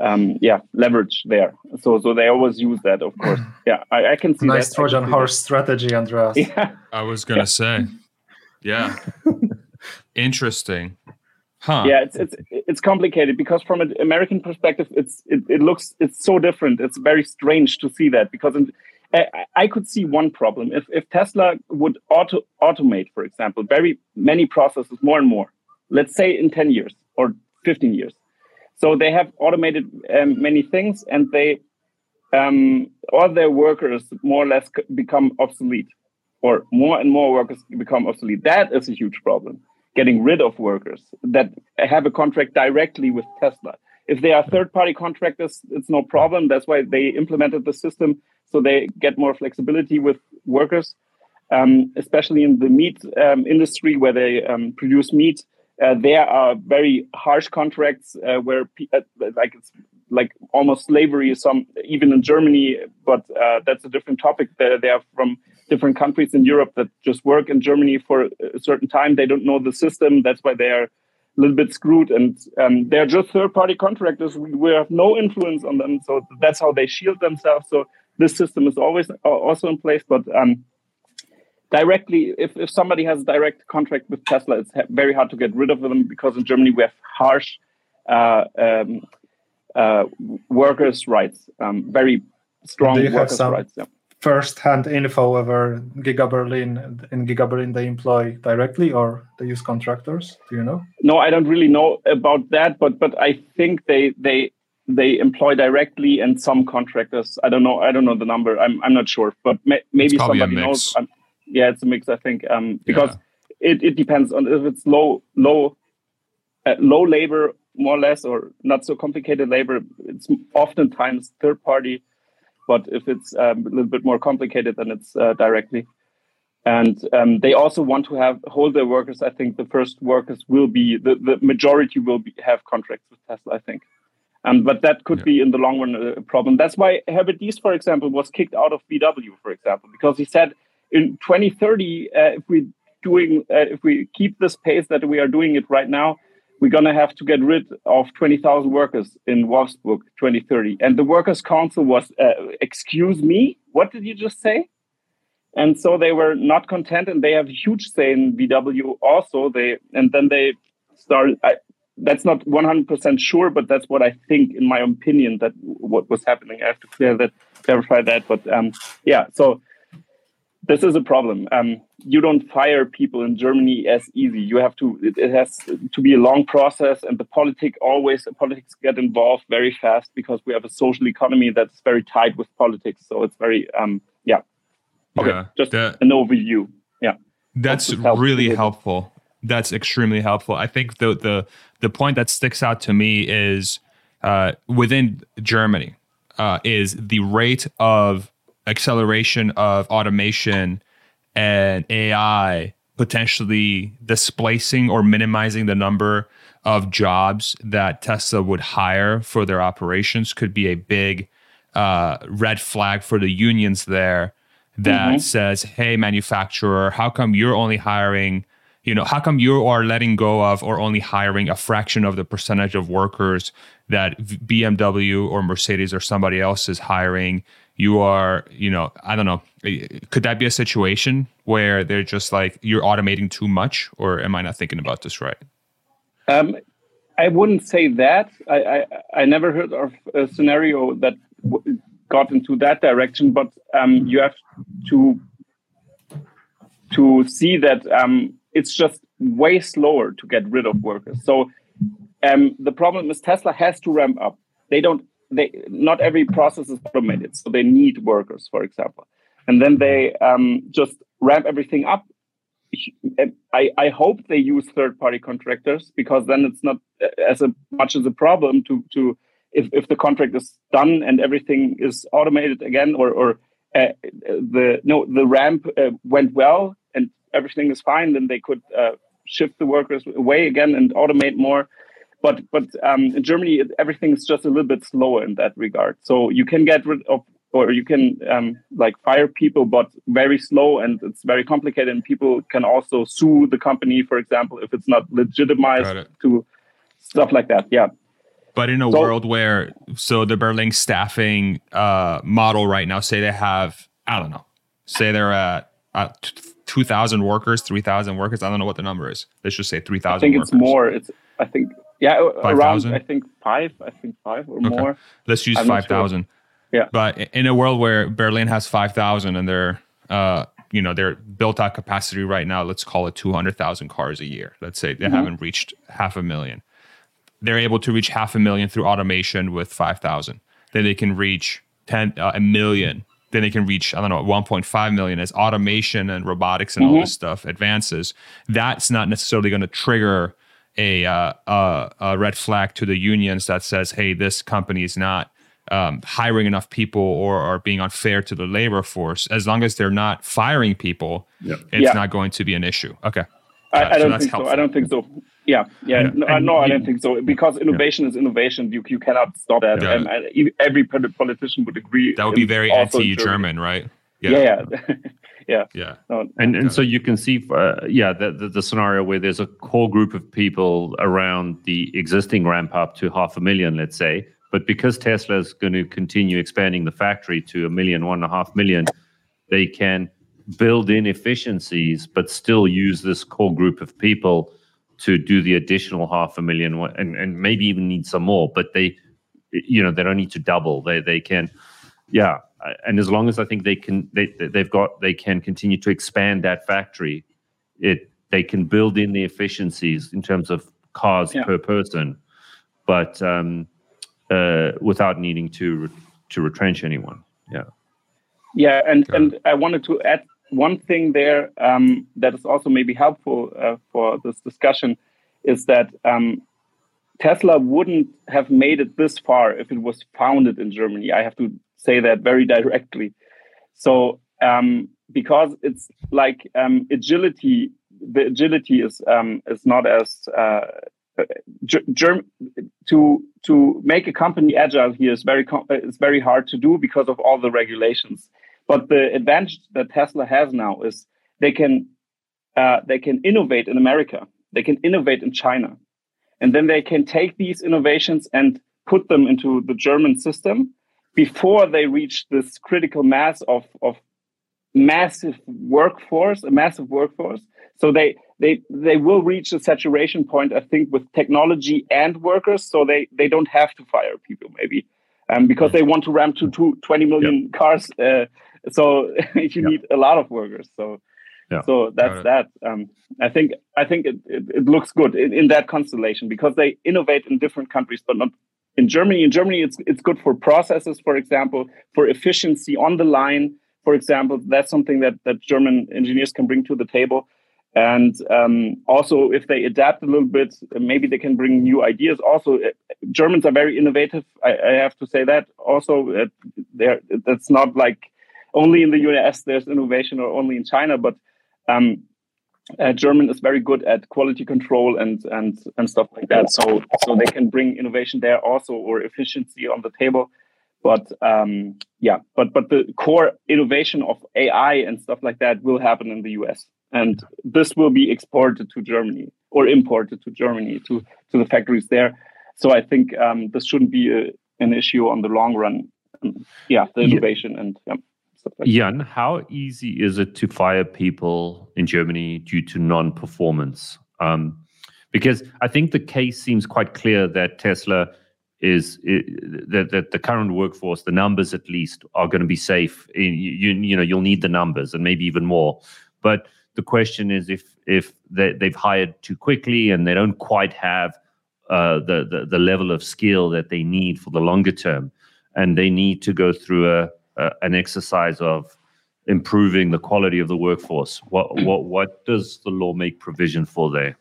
um, yeah, leverage there. So so they always use that, of course. <clears throat> Yeah, I, I can see nice that. Trojan horse that. strategy, Andreas. <laughs> Yeah. I was gonna yeah. say, yeah, <laughs> interesting. Huh. Yeah, it's it's it's complicated because from an American perspective, it's it, it looks it's so different. It's very strange to see that because in, I, I could see one problem if if Tesla would auto automate, for example, very many processes more and more. Let's say in ten years or fifteen years, so they have automated um, many things, and they um, all their workers more or less become obsolete, or more and more workers become obsolete. That is a huge problem. Getting rid of workers that have a contract directly with Tesla. If they are third-party contractors, it's no problem. That's why they implemented the system so they get more flexibility with workers, um, especially in the meat um, industry where they um, produce meat uh, there are very harsh contracts uh, where uh, like it's like almost slavery some even in germany but uh, that's a different topic. They are from different countries in europe that just work in germany for a certain time. They don't know the system. That's why they are a little bit screwed. And um, they're just third party contractors. We, we, have no influence on them. So that's how they shield themselves. So this system is always uh, also in place. But um, directly if, if somebody has a direct contract with tesla it's very hard to get rid of them because in germany we have harsh uh, um, uh, workers rights um, very strong Do you workers have some rights yeah. first-hand info over giga berlin in giga berlin they employ directly or they use contractors? Do you know? No i don't really know about that but but i think they they they employ directly and some contractors i don't know i don't know the number i'm, I'm not sure but may, maybe somebody knows I'm, yeah, it's a mix. I think um, because yeah. it, it depends on if it's low low uh, low labor more or less or not so complicated labor. It's oftentimes third party, but if it's um, a little bit more complicated, then it's uh, directly. And um, they also want to have hold their workers. I think the first workers will be the, the majority will be, have contracts with Tesla. I think. Um, but that could yeah. be in the long run a problem. That's why Herbert Diess, for example, was kicked out of VW, for example, because he said in 2030, uh, if we doing uh, if we keep this pace that we are doing it right now, we're gonna have to get rid of 20,000 workers in Wolfsburg 2030. And the workers' council was, uh, excuse me, what did you just say? And so they were not content, and they have a huge say in VW also. They and then they started. I, that's not 100% sure, but that's what I think, in my opinion, that what was happening. I have to clear that, clarify that. But um, yeah, so this is a problem. Um, you don't fire people in Germany as easy. You have to. It, it, has to be a long process, and the politic always politics get involved very fast because we have a social economy that's very tied with politics. So it's very um, yeah. Okay, yeah, just that, an overview. Yeah, that's really helpful. That's extremely helpful. I think the the the point that sticks out to me is uh, within Germany uh, is the rate of acceleration of automation and AI potentially displacing or minimizing the number of jobs that Tesla would hire for their operations could be a big uh, red flag for the unions there that mm-hmm. says, hey, manufacturer, how come you're only hiring, you know, how come you are letting go of or only hiring a fraction of the percentage of workers that BMW or Mercedes or somebody else is hiring? You are, you know, I don't know. Could that be a situation where they're just like you're automating too much, or am I not thinking about this right? Um, I wouldn't say that. I, I, I never heard of a scenario that w- got into that direction, but um, you have to to see that um, it's just way slower to get rid of workers. So um, the problem is Tesla has to ramp up. They don't they not every process is automated, so they need workers, for example, and then they um, just ramp everything up. I, I hope they use third party contractors because then it's not as a, much as a problem to to if, if the contract is done and everything is automated again or or uh, the no the ramp uh, went well and everything is fine, then they could uh, shift the workers away again and automate more. But but um, in Germany, everything is just a little bit slower in that regard. So you can get rid of or you can um, like fire people, but very slow and it's very complicated. And people can also sue the company, for example, if it's not legitimized it. to stuff like that. Yeah. But in a so, world where, so the Berlin staffing uh, model right now, say they have, I don't know, say they're at, at 2,000 workers, 3,000 workers. I don't know what the number is. Let's just say 3,000 I think workers. it's more. It's, I think, yeah, 5, around, 000? I think five, I think five or okay. more. Let's use 5,000. Sure. Yeah. But in a world where Berlin has 5,000 and they're, uh, you know, their built out capacity right now, let's call it 200,000 cars a year. Let's say they mm-hmm. haven't reached half a million. They're able to reach half a million through automation with 5,000. Then they can reach 10, uh, a million. Then they can reach, I don't know, 1.5 million as automation and robotics and mm-hmm. all this stuff advances. That's not necessarily going to trigger a, uh, uh, a red flag to the unions that says, hey, this company is not um, hiring enough people or are being unfair to the labor force, as long as they're not firing people, yep. it's yeah. not going to be an issue. Okay. I, I, don't think helpful. so. I don't think so. Yeah, yeah. yeah. No, no I don't think so. Because innovation yeah. is innovation. You you cannot stop that. And, and, every politician would agree. That would be very anti-German, right? Yeah, yeah. <laughs> yeah. yeah. No, and and so you can see, uh, yeah, the, the, the scenario where there's a core group of people around the existing ramp up to half a million, let's say, but because Tesla is going to continue expanding the factory to a million, one and a half million, they can build in efficiencies, but still use this core group of people to do the additional half a million and, and maybe even need some more. But they, you know, they don't need to double. They they can, yeah. And as long as I think they can, they they've got they can continue to expand that factory. It they can build in the efficiencies in terms of cars yeah. per person, but um, uh, without needing to to retrench anyone. Yeah. Yeah, and and I wanted to add one thing there um, that is also maybe helpful uh, for this discussion is that um, Tesla wouldn't have made it this far if it was founded in Germany. I have to say that very directly. So um, because it's like um, agility, the agility is um, is not as uh, Germ- to to make a company agile here is very com- is very hard to do because of all the regulations. But the advantage that Tesla has now is they can uh, they can innovate in America, they can innovate in China, and then they can take these innovations and put them into the German system before they reach this critical mass of of massive workforce, a massive workforce. So they they they will reach a saturation point, I think, with technology and workers. So they they don't have to fire people maybe, um, because they want to ramp to two, 20 million yep. cars. Uh, so <laughs> you yep. need a lot of workers. So. Yeah. So that's that. Um, I think I think it, it, it looks good in, in that constellation because they innovate in different countries, but not in Germany. In Germany, it's it's good for processes, for example, for efficiency on the line, for example, that's something that, that German engineers can bring to the table. And um, also, if they adapt a little bit, maybe they can bring new ideas. Also, uh, Germans are very innovative. I, I have to say that. Also, uh, there that's not like only in the US there's innovation or only in China, but um, uh, German is very good at quality control and and and stuff like that. So so they can bring innovation there also or efficiency on the table. But um, yeah, but but the core innovation of AI and stuff like that will happen in the US, and this will be exported to Germany or imported to Germany to to the factories there. So I think um, this shouldn't be a, an issue on the long run. Um, yeah, the innovation yeah. and yeah. Like Jan, how easy is it to fire people in Germany due to non-performance? Um, because I think the case seems quite clear that Tesla is that, that the current workforce, the numbers at least, are going to be safe. You, you know, you'll need the numbers and maybe even more. But the question is if if they, they've hired too quickly and they don't quite have uh, the, the the level of skill that they need for the longer term, and they need to go through a, a an exercise of improving the quality of the workforce. What what what does the law make provision for there?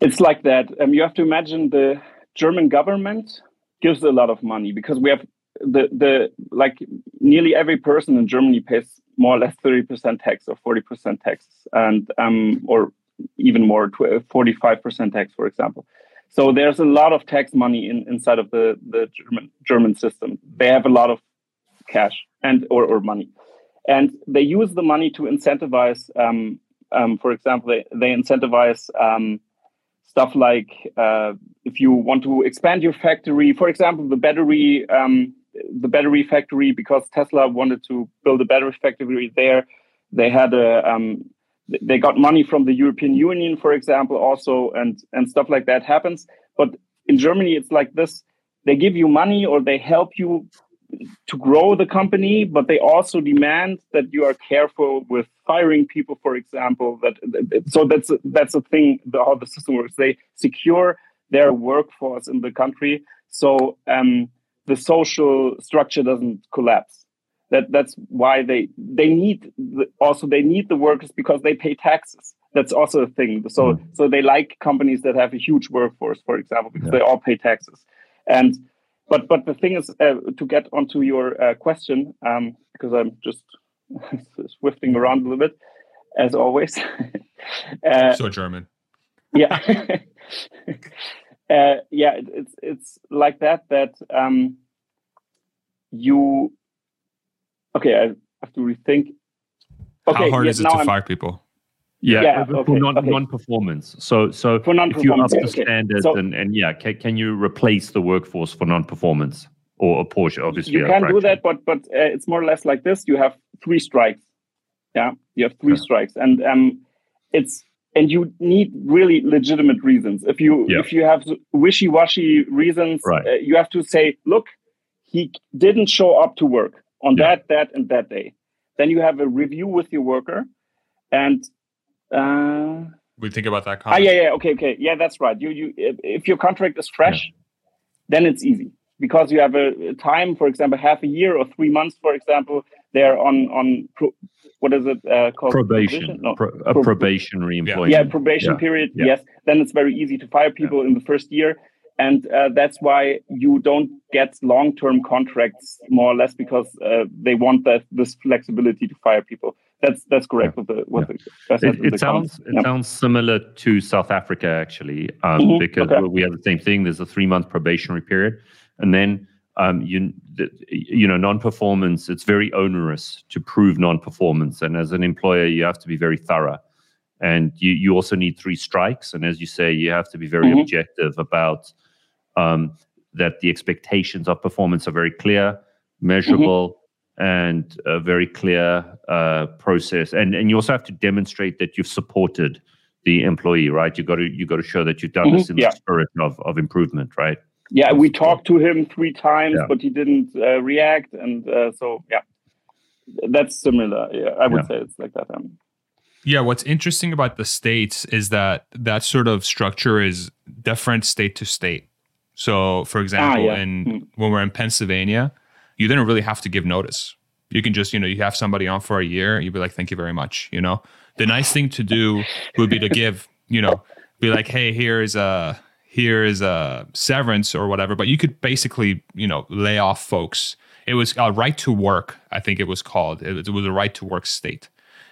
It's like that. Um, you have to imagine the German government gives a lot of money because we have the the like nearly every person in Germany pays more or less thirty percent tax or forty percent tax, and um or even more forty five percent tax, for example. So there's a lot of tax money in, inside of the the German German system. They have a lot of cash and or, or money, and they use the money to incentivize. Um, um, for example, they they incentivize. Um, stuff like uh, if you want to expand your factory, for example, the battery um, the battery factory because Tesla wanted to build a battery factory there. They had a um, they got money from the European Union, for example, also, and and stuff like that happens. But in Germany, it's like this: they give you money or they help you to grow the company, but they also demand that you are careful with firing people, for example. That so that's that's a thing how the system works. They secure their workforce in the country, so um, the social structure doesn't collapse. That that's why they they need the, also they need the workers because they pay taxes. That's also a thing. So mm. so they like companies that have a huge workforce, for example, because yeah. they all pay taxes. And but but the thing is uh, to get onto your uh, question um, because I'm just <laughs> swifting around a little bit as always. <laughs> uh, so German. Yeah. <laughs> uh, yeah, it, it's it's like that that um, you. Okay, I have to rethink. Okay, How hard is it to I'm, fire people? Yeah, yeah for okay, non okay. non-performance. So so if you up the okay. standards so, and, and yeah, can, can you replace the workforce for non-performance or a portion? Obviously, you can do that, but but uh, it's more or less like this. You have three strikes. Yeah, you have three yeah. strikes, and um, it's and you need really legitimate reasons. If you yeah. if you have wishy-washy reasons, right. uh, you have to say, look, he didn't show up to work on yeah. that that and that day. Then you have a review with your worker, and uh, we think about that. Ah, yeah, yeah, okay, okay, yeah, that's right. You, you, if, if your contract is fresh, yeah. then it's easy because you have a, a, time, for example, half a year or three months, for example. They're on on pro, what is it uh, called? Probation. No, Pro, a pro, probationary employment. Yeah, probation yeah. period. Yeah. Yes, then it's very easy to fire people in the first year and uh, that's why you don't get long-term contracts more or less because uh, they want that this flexibility to fire people. That's that's correct. Yeah. The, yeah. the, it, it sounds it yeah. sounds similar to South Africa actually, um, mm-hmm. because okay. we have the same thing. There's a three-month probationary period, and then um, you you know non-performance. It's very onerous to prove non-performance, and as an employer, you have to be very thorough and you, you also need three strikes and as you say you have to be very mm-hmm. objective about um, that the expectations of performance are very clear, measurable, mm-hmm. And a very clear uh, process. And and you also have to demonstrate that you've supported the employee, right? You got to you got to show that you've done mm-hmm. this in yeah. the spirit of of improvement, right? Yeah, we talked to him three times, yeah. but he didn't uh, react, and uh, so yeah, that's similar. Yeah, I would yeah. say it's like that. Um, yeah, what's interesting about the states is that that sort of structure is different state to state. So, for example, ah, yeah. in mm. when we're in Pennsylvania, you didn't really have to give notice. You can just, you know, you have somebody on for a year, you'd be like, "Thank you very much." You know, the nice thing to do would be to give, you know, be like, "Hey, here's a here is a severance or whatever." But you could basically, you know, lay off folks. It was a right to work. I think it was called. It, it was a right to work state.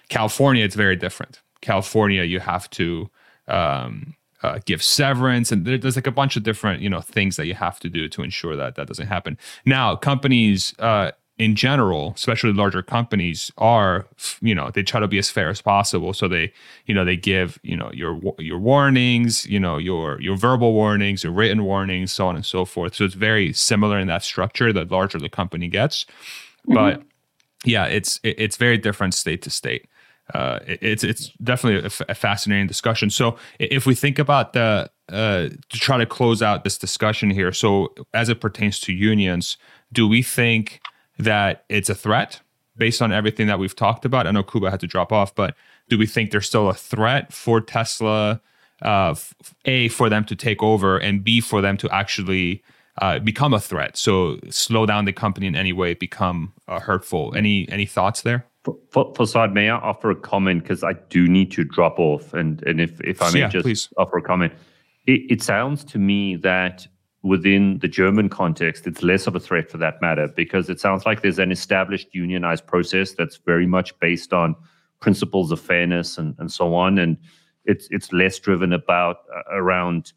California, it's very different. California, you have to um, uh, give severance and there's like a bunch of different you know things that you have to do to ensure that that doesn't happen. Now companies uh, in general especially larger companies are you know they try to be as fair as possible. So they you know they give you know your your warnings you know your your verbal warnings your written warnings so on and so forth. So it's very similar in that structure the larger the company gets. Mm-hmm. but yeah it's it's very different state to state uh, it's it's definitely a, f- a fascinating discussion. So if we think about the uh, to try to close out this discussion here, so as it pertains to unions, do we think that it's a threat based on everything that we've talked about? I know Kuba had to drop off, but do we think there's still a threat for Tesla? Uh, a for them to take over, and B for them to actually uh, become a threat. So slow down the company in any way, become uh, hurtful. Any any thoughts there? For, for may I offer a comment because I do need to drop off, and and if if I may yeah, just please. offer a comment, it, it sounds to me that within the German context, it's less of a threat for that matter because it sounds like there's an established unionized process that's very much based on principles of fairness and, and so on. And it's it's less driven about uh, around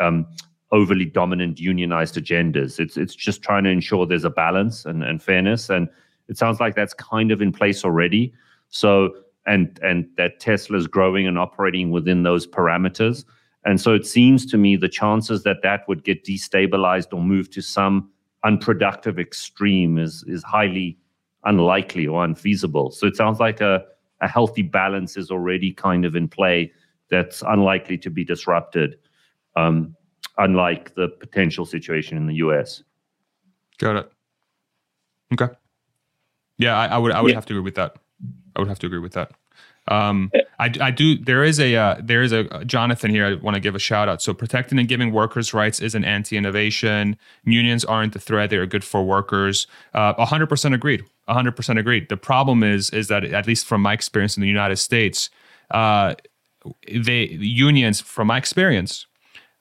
um, overly dominant unionized agendas. It's it's just trying to ensure there's a balance and, and fairness. And it sounds like that's kind of in place already. So and and that Tesla is growing and operating within those parameters. And so it seems to me the chances that that would get destabilized or move to some unproductive extreme is is highly unlikely or unfeasible. So it sounds like a, a healthy balance is already kind of in play that's unlikely to be disrupted, um, unlike the potential situation in the US. Got it. Okay. Yeah, I, I would I would yeah. have to agree with that. I would have to agree with that. Um, I, I do. There is a uh, there is a uh, Jonathan here. I want to give a shout out. So protecting and giving workers' rights is an anti-innovation. Unions aren't the threat; they are good for workers. Uh, hundred percent agreed. hundred percent agreed. The problem is is that at least from my experience in the United States, uh, they unions, from my experience,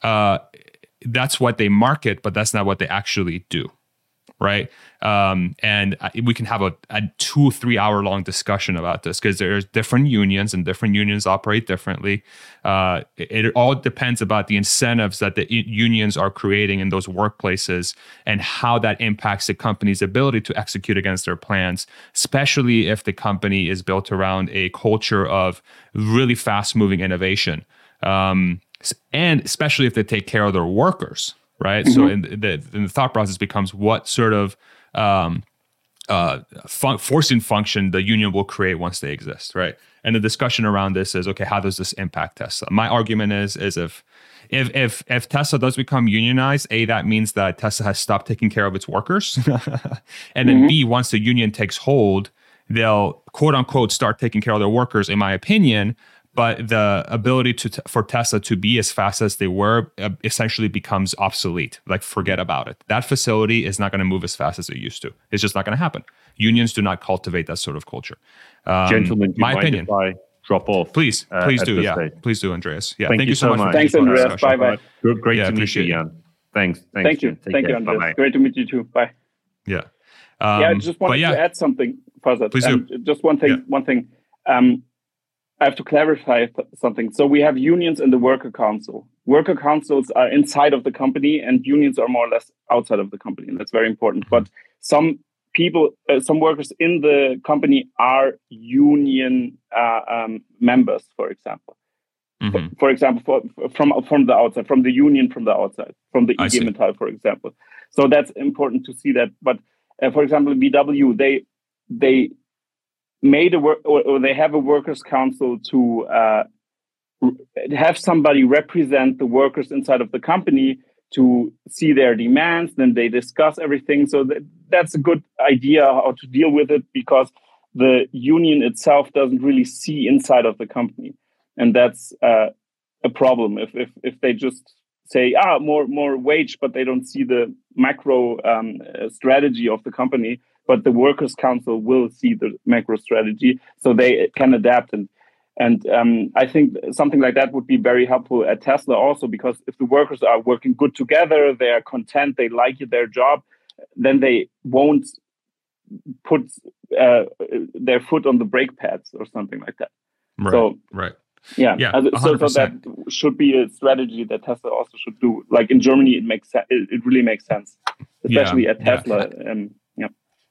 uh, that's what they market, but that's not what they actually do right? Um, and we can have a, a two, three hour long discussion about this because there's different unions and different unions operate differently. Uh, it, it, all depends about the incentives that the unions are creating in those workplaces and how that impacts the company's ability to execute against their plans, especially if the company is built around a culture of really fast moving innovation. Um, and especially if they take care of their workers, right? Mm-hmm. So in the, in the thought process becomes what sort of um, uh, fun- forcing function the union will create once they exist, right? And the discussion around this is okay, how does this impact Tesla? My argument is is if if if if Tesla does become unionized, a that means that Tesla has stopped taking care of its workers, <laughs> and then mm-hmm. b once the union takes hold, they'll quote unquote start taking care of their workers. In my opinion, but the ability to for Tesla to be as fast as they were uh, essentially becomes obsolete. Like forget about it. That facility is not going to move as fast as it used to. It's just not going to happen. Unions do not cultivate that sort of culture. Um, Gentlemen, my opinion. Drop off. Please, uh, please do. Yeah, stage. please do, Andreas. Yeah, thank, thank you, so much. much. Thanks, Andreas. Bye bye. Great yeah, to meet you, Jan. Thanks. Thanks. Thank you. Thank care. you, Andreas. Bye-bye. Great to meet you too. Bye. Yeah. Um, yeah, I just wanted yeah. to add something, Farzad. Please do. Just one thing. Yeah. One thing. Um, I have to clarify something. So we have unions in the worker council. Worker councils are inside of the company, and unions are more or less outside of the company. And that's very important. But some people, uh, some workers in the company are union uh, um, members, for example. Mm-hmm. For, for, example, for, from from the outside, from the union from the outside, from the IG Metall, for example. So that's important to see that. But uh, for example, VW, they they made a work or, or, they have a workers council to uh, have somebody represent the workers inside of the company to see their demands then they discuss everything. So that, that's a good idea how to deal with it because the union itself doesn't really see inside of the company. And that's uh, a problem. If, if if they just say ah more more wage but they don't see the macro um, strategy of the company but the workers council will see the macro strategy so they can adapt and and um, I think something like that would be very helpful at Tesla also because if the workers are working good together, they are content, they like their job, then they won't put uh, their foot on the brake pads or something like that. Right. So, right. Yeah. yeah so, so, that should be a strategy that Tesla also should do. Like in Germany, it makes it really makes sense, especially yeah. at Tesla. Yeah. Um,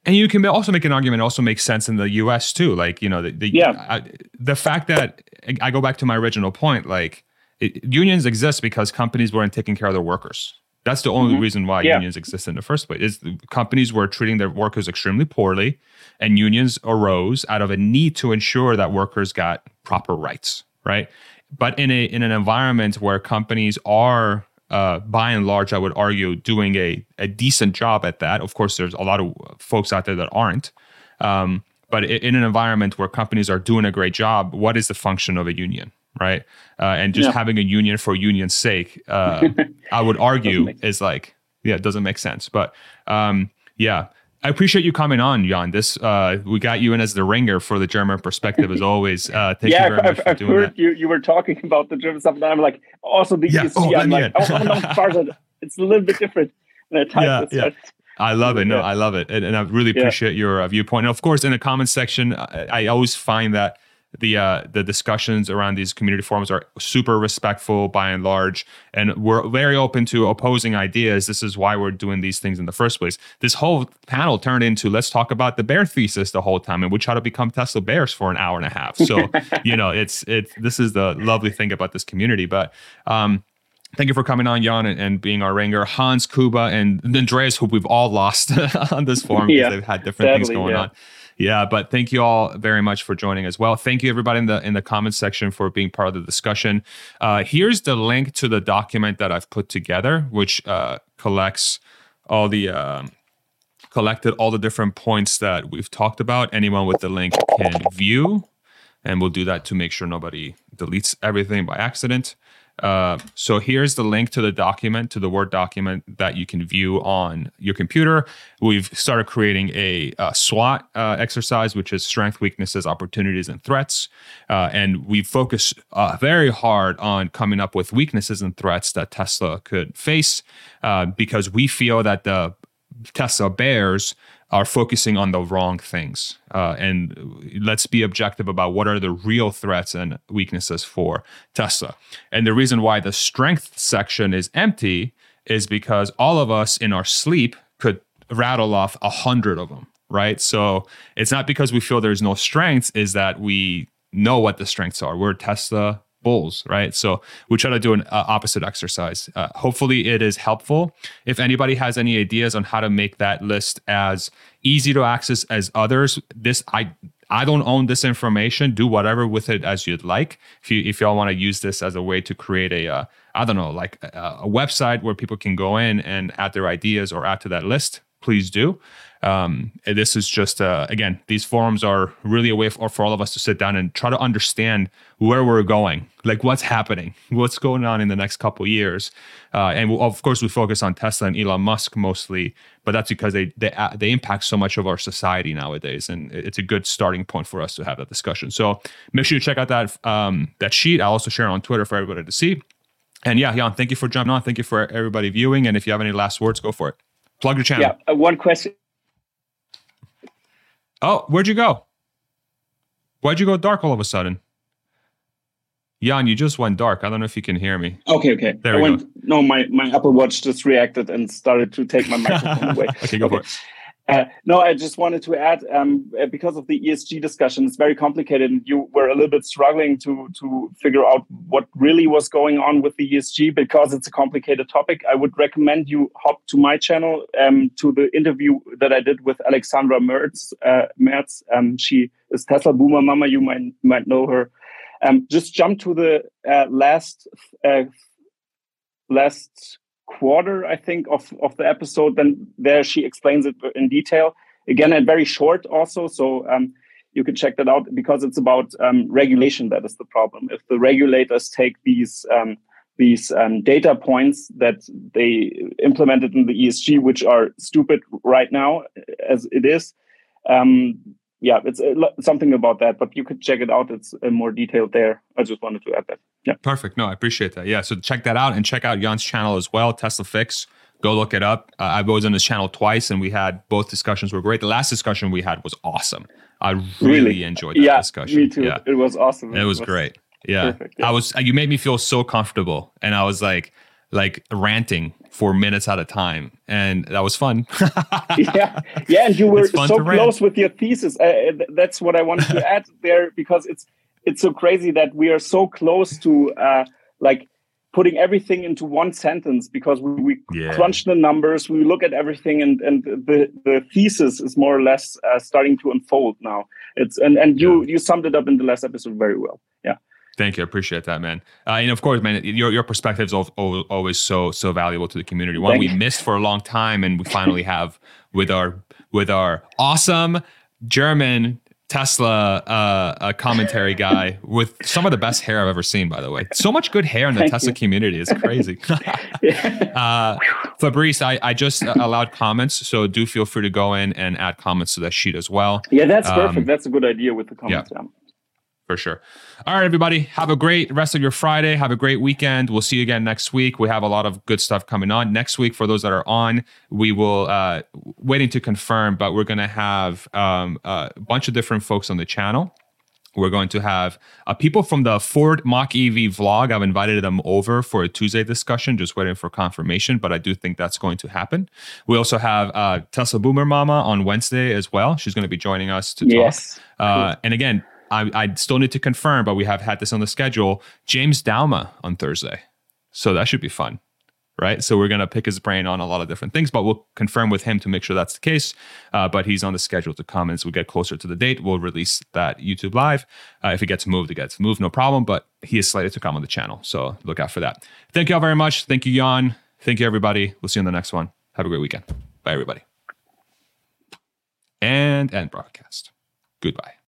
and you can also make an argument also makes sense in the US too like you know the, the yeah I, the fact that I go back to my original point like it, unions exist because companies weren't taking care of their workers that's the only mm-hmm. reason why yeah. unions exist in the first place is companies were treating their workers extremely poorly and unions arose out of a need to ensure that workers got proper rights right but in a in an environment where companies are uh, by and large, I would argue, doing a, a decent job at that. Of course, there's a lot of folks out there that aren't. Um, but in an environment where companies are doing a great job, what is the function of a union, right? Uh, and just yeah. having a union for union's sake, uh, <laughs> I would argue, is like, yeah, it doesn't make sense. But um, yeah, I appreciate you coming on, Jan. This uh, we got you in as the ringer for the German perspective, as always. Uh, thank yeah, you very I've, much I've heard that. you you were talking about the German stuff, and I'm like, also the yeah. ESG. Oh, I'm like, oh, oh no, it's a little bit different. And I type Yeah, yeah. I love it. No, Yeah. I love it, and, and I really Yeah. appreciate your uh, viewpoint. And of course, in the comment section, I, I always find that the uh, the discussions around these community forums are super respectful by and large, and we're very open to opposing ideas. This is why we're doing these things in the first place. This whole panel turned into let's talk about the bear thesis the whole time, and we try to become Tesla bears for an hour and a half. So <laughs> you know, it's it's this is the lovely thing about this community, but. um Thank you for coming on, Jan, and, and being our ringer. Hans, Kuba, and Andreas, who we've all lost <laughs> on this forum because Yeah, they've had different things going yeah. on. Yeah, but thank you all very much for joining as well. Thank you everybody in the in the comments section for being part of the discussion. Uh, here's the link to the document that I've put together, which uh, collects all the um, collected all the different points that we've talked about. Anyone with the link can view, and we'll do that to make sure nobody deletes everything by accident. Uh, so here's the link to the document, to the Word document that you can view on your computer. We've started creating a, uh SWOT uh, exercise, which is strength, weaknesses, opportunities, and threats. Uh, and we focus uh, very hard on coming up with weaknesses and threats that Tesla could face uh, because we feel that the Tesla bears are focusing on the wrong things. Uh, and let's be objective about what are the real threats and weaknesses for Tesla. And the reason why the strength section is empty is because all of us in our sleep could rattle off a hundred of them, right? So it's not because we feel there's no strengths, is that we know what the strengths are. We're Tesla bulls, right? So we try to do an uh, opposite exercise. Uh, hopefully, it is helpful. If anybody has any ideas on how to make that list as easy to access as others, this I I don't own this information. Do whatever with it as you'd like. If you if y'all want to use this as a way to create a uh, I don't know like a, a website where people can go in and add their ideas or add to that list, please do. Um, this is just uh, again, these forums are really a way for, for all of us to sit down and try to understand where we're going, like what's happening, what's going on in the next couple years, uh, and we'll, of course we focus on Tesla and Elon Musk mostly, but that's because they they uh, they impact so much of our society nowadays, and it's a good starting point for us to have that discussion. So make sure you check out that um, that sheet. I'll also share it on Twitter for everybody to see. And yeah, Jan, thank you for jumping on. Thank you for everybody viewing. And if you have any last words, go for it. Plug your channel. Yeah, uh, one question. Oh, where'd you go? Why'd you go dark all of a sudden? Jan, you just went dark. I don't know if you can hear me. Okay, okay. There I we went, go. No, my, my Apple Watch just reacted and started to take my <laughs> microphone away. okay, go for it. Uh, no, I just wanted to add um, uh, because of the ESG discussion, it's very complicated, and you were a little bit struggling to to figure out what really was going on with the ESG because it's a complicated topic. I would recommend you hop to my channel um, to the interview that I did with Alexandra Merz. Uh, Merz. Um, she is Tesla Boomer Mama. You might might know her. Um, just jump to the uh, last uh, last quarter, I think, of, of the episode. Then there she explains it in detail again and very short also. So um, you can check that out because it's about um, regulation. That is the problem. If the regulators take these um, these um, data points that they implemented in the ESG, which are stupid right now as it is. Yeah, it's uh, something about that, but you could check it out. It's uh, more detailed there. I just wanted to add that. Yeah. Perfect. No, I appreciate that. Yeah. So check that out and check out Jan's channel as well, Tesla Fix. Go look it up. Uh, I was on his channel twice and we had both discussions were great. The last discussion we had was awesome. I really, Really? enjoyed that yeah, discussion. me too. Yeah. It was awesome. It was great. Yeah. perfect, yeah. I was you made me feel so comfortable and I was like like ranting for minutes at a time and that was fun. <laughs> yeah, yeah, and you were so close with your thesis. Uh, that's what I wanted to add there because it's it's so crazy that we are so close to uh, like putting everything into one sentence because we, we Yeah. crunch the numbers, we look at everything, and and the the thesis is more or less uh, starting to unfold now. It's and and you you summed it up in the last episode very well. Yeah. Thank you. I appreciate that, man. Uh, and of course, man, your your perspective is al- al- always so so valuable to the community. One we missed for a long time, and we finally have with our with our awesome German Tesla uh, uh, commentary guy with some of the best hair I've ever seen. By the way, so much good hair in the Thank Tesla you. community. It's crazy. <laughs> <laughs> uh, Fabrice, I, I just allowed comments, so do feel free to go in and add comments to that sheet as well. Yeah, that's Um, perfect. that's a good idea with the comments. Yeah. For sure. All right, everybody, have a great rest of your Friday. Have a great weekend. We'll see you again next week. We have a lot of good stuff coming on next week. For those that are on, we will uh, waiting to confirm, but we're going to have um, a bunch of different folks on the channel. We're going to have uh, people from the Ford Mach EV vlog. I've invited them over for a Tuesday discussion, just waiting for confirmation, but I do think that's going to happen. We also have uh, Tesla Boomer Mama on Wednesday as well. She's going to be joining us to yes. talk. Uh, and again, I, I still need to confirm, but we have had this on the schedule. James Douma on Thursday. So that should be fun right? So we're going to pick his brain on a lot of different things, but we'll confirm with him to make sure that's the case. Uh, but he's on the schedule to come. As we get closer to the date, we'll release that YouTube live. Uh, if it gets moved, it gets moved, no problem. But he is slated to come on the channel. So look out for that. Thank you all very much. Thank you, Jan. Thank you, everybody. We'll see you in the next one. Have a great weekend. Bye, everybody. And end broadcast. Goodbye.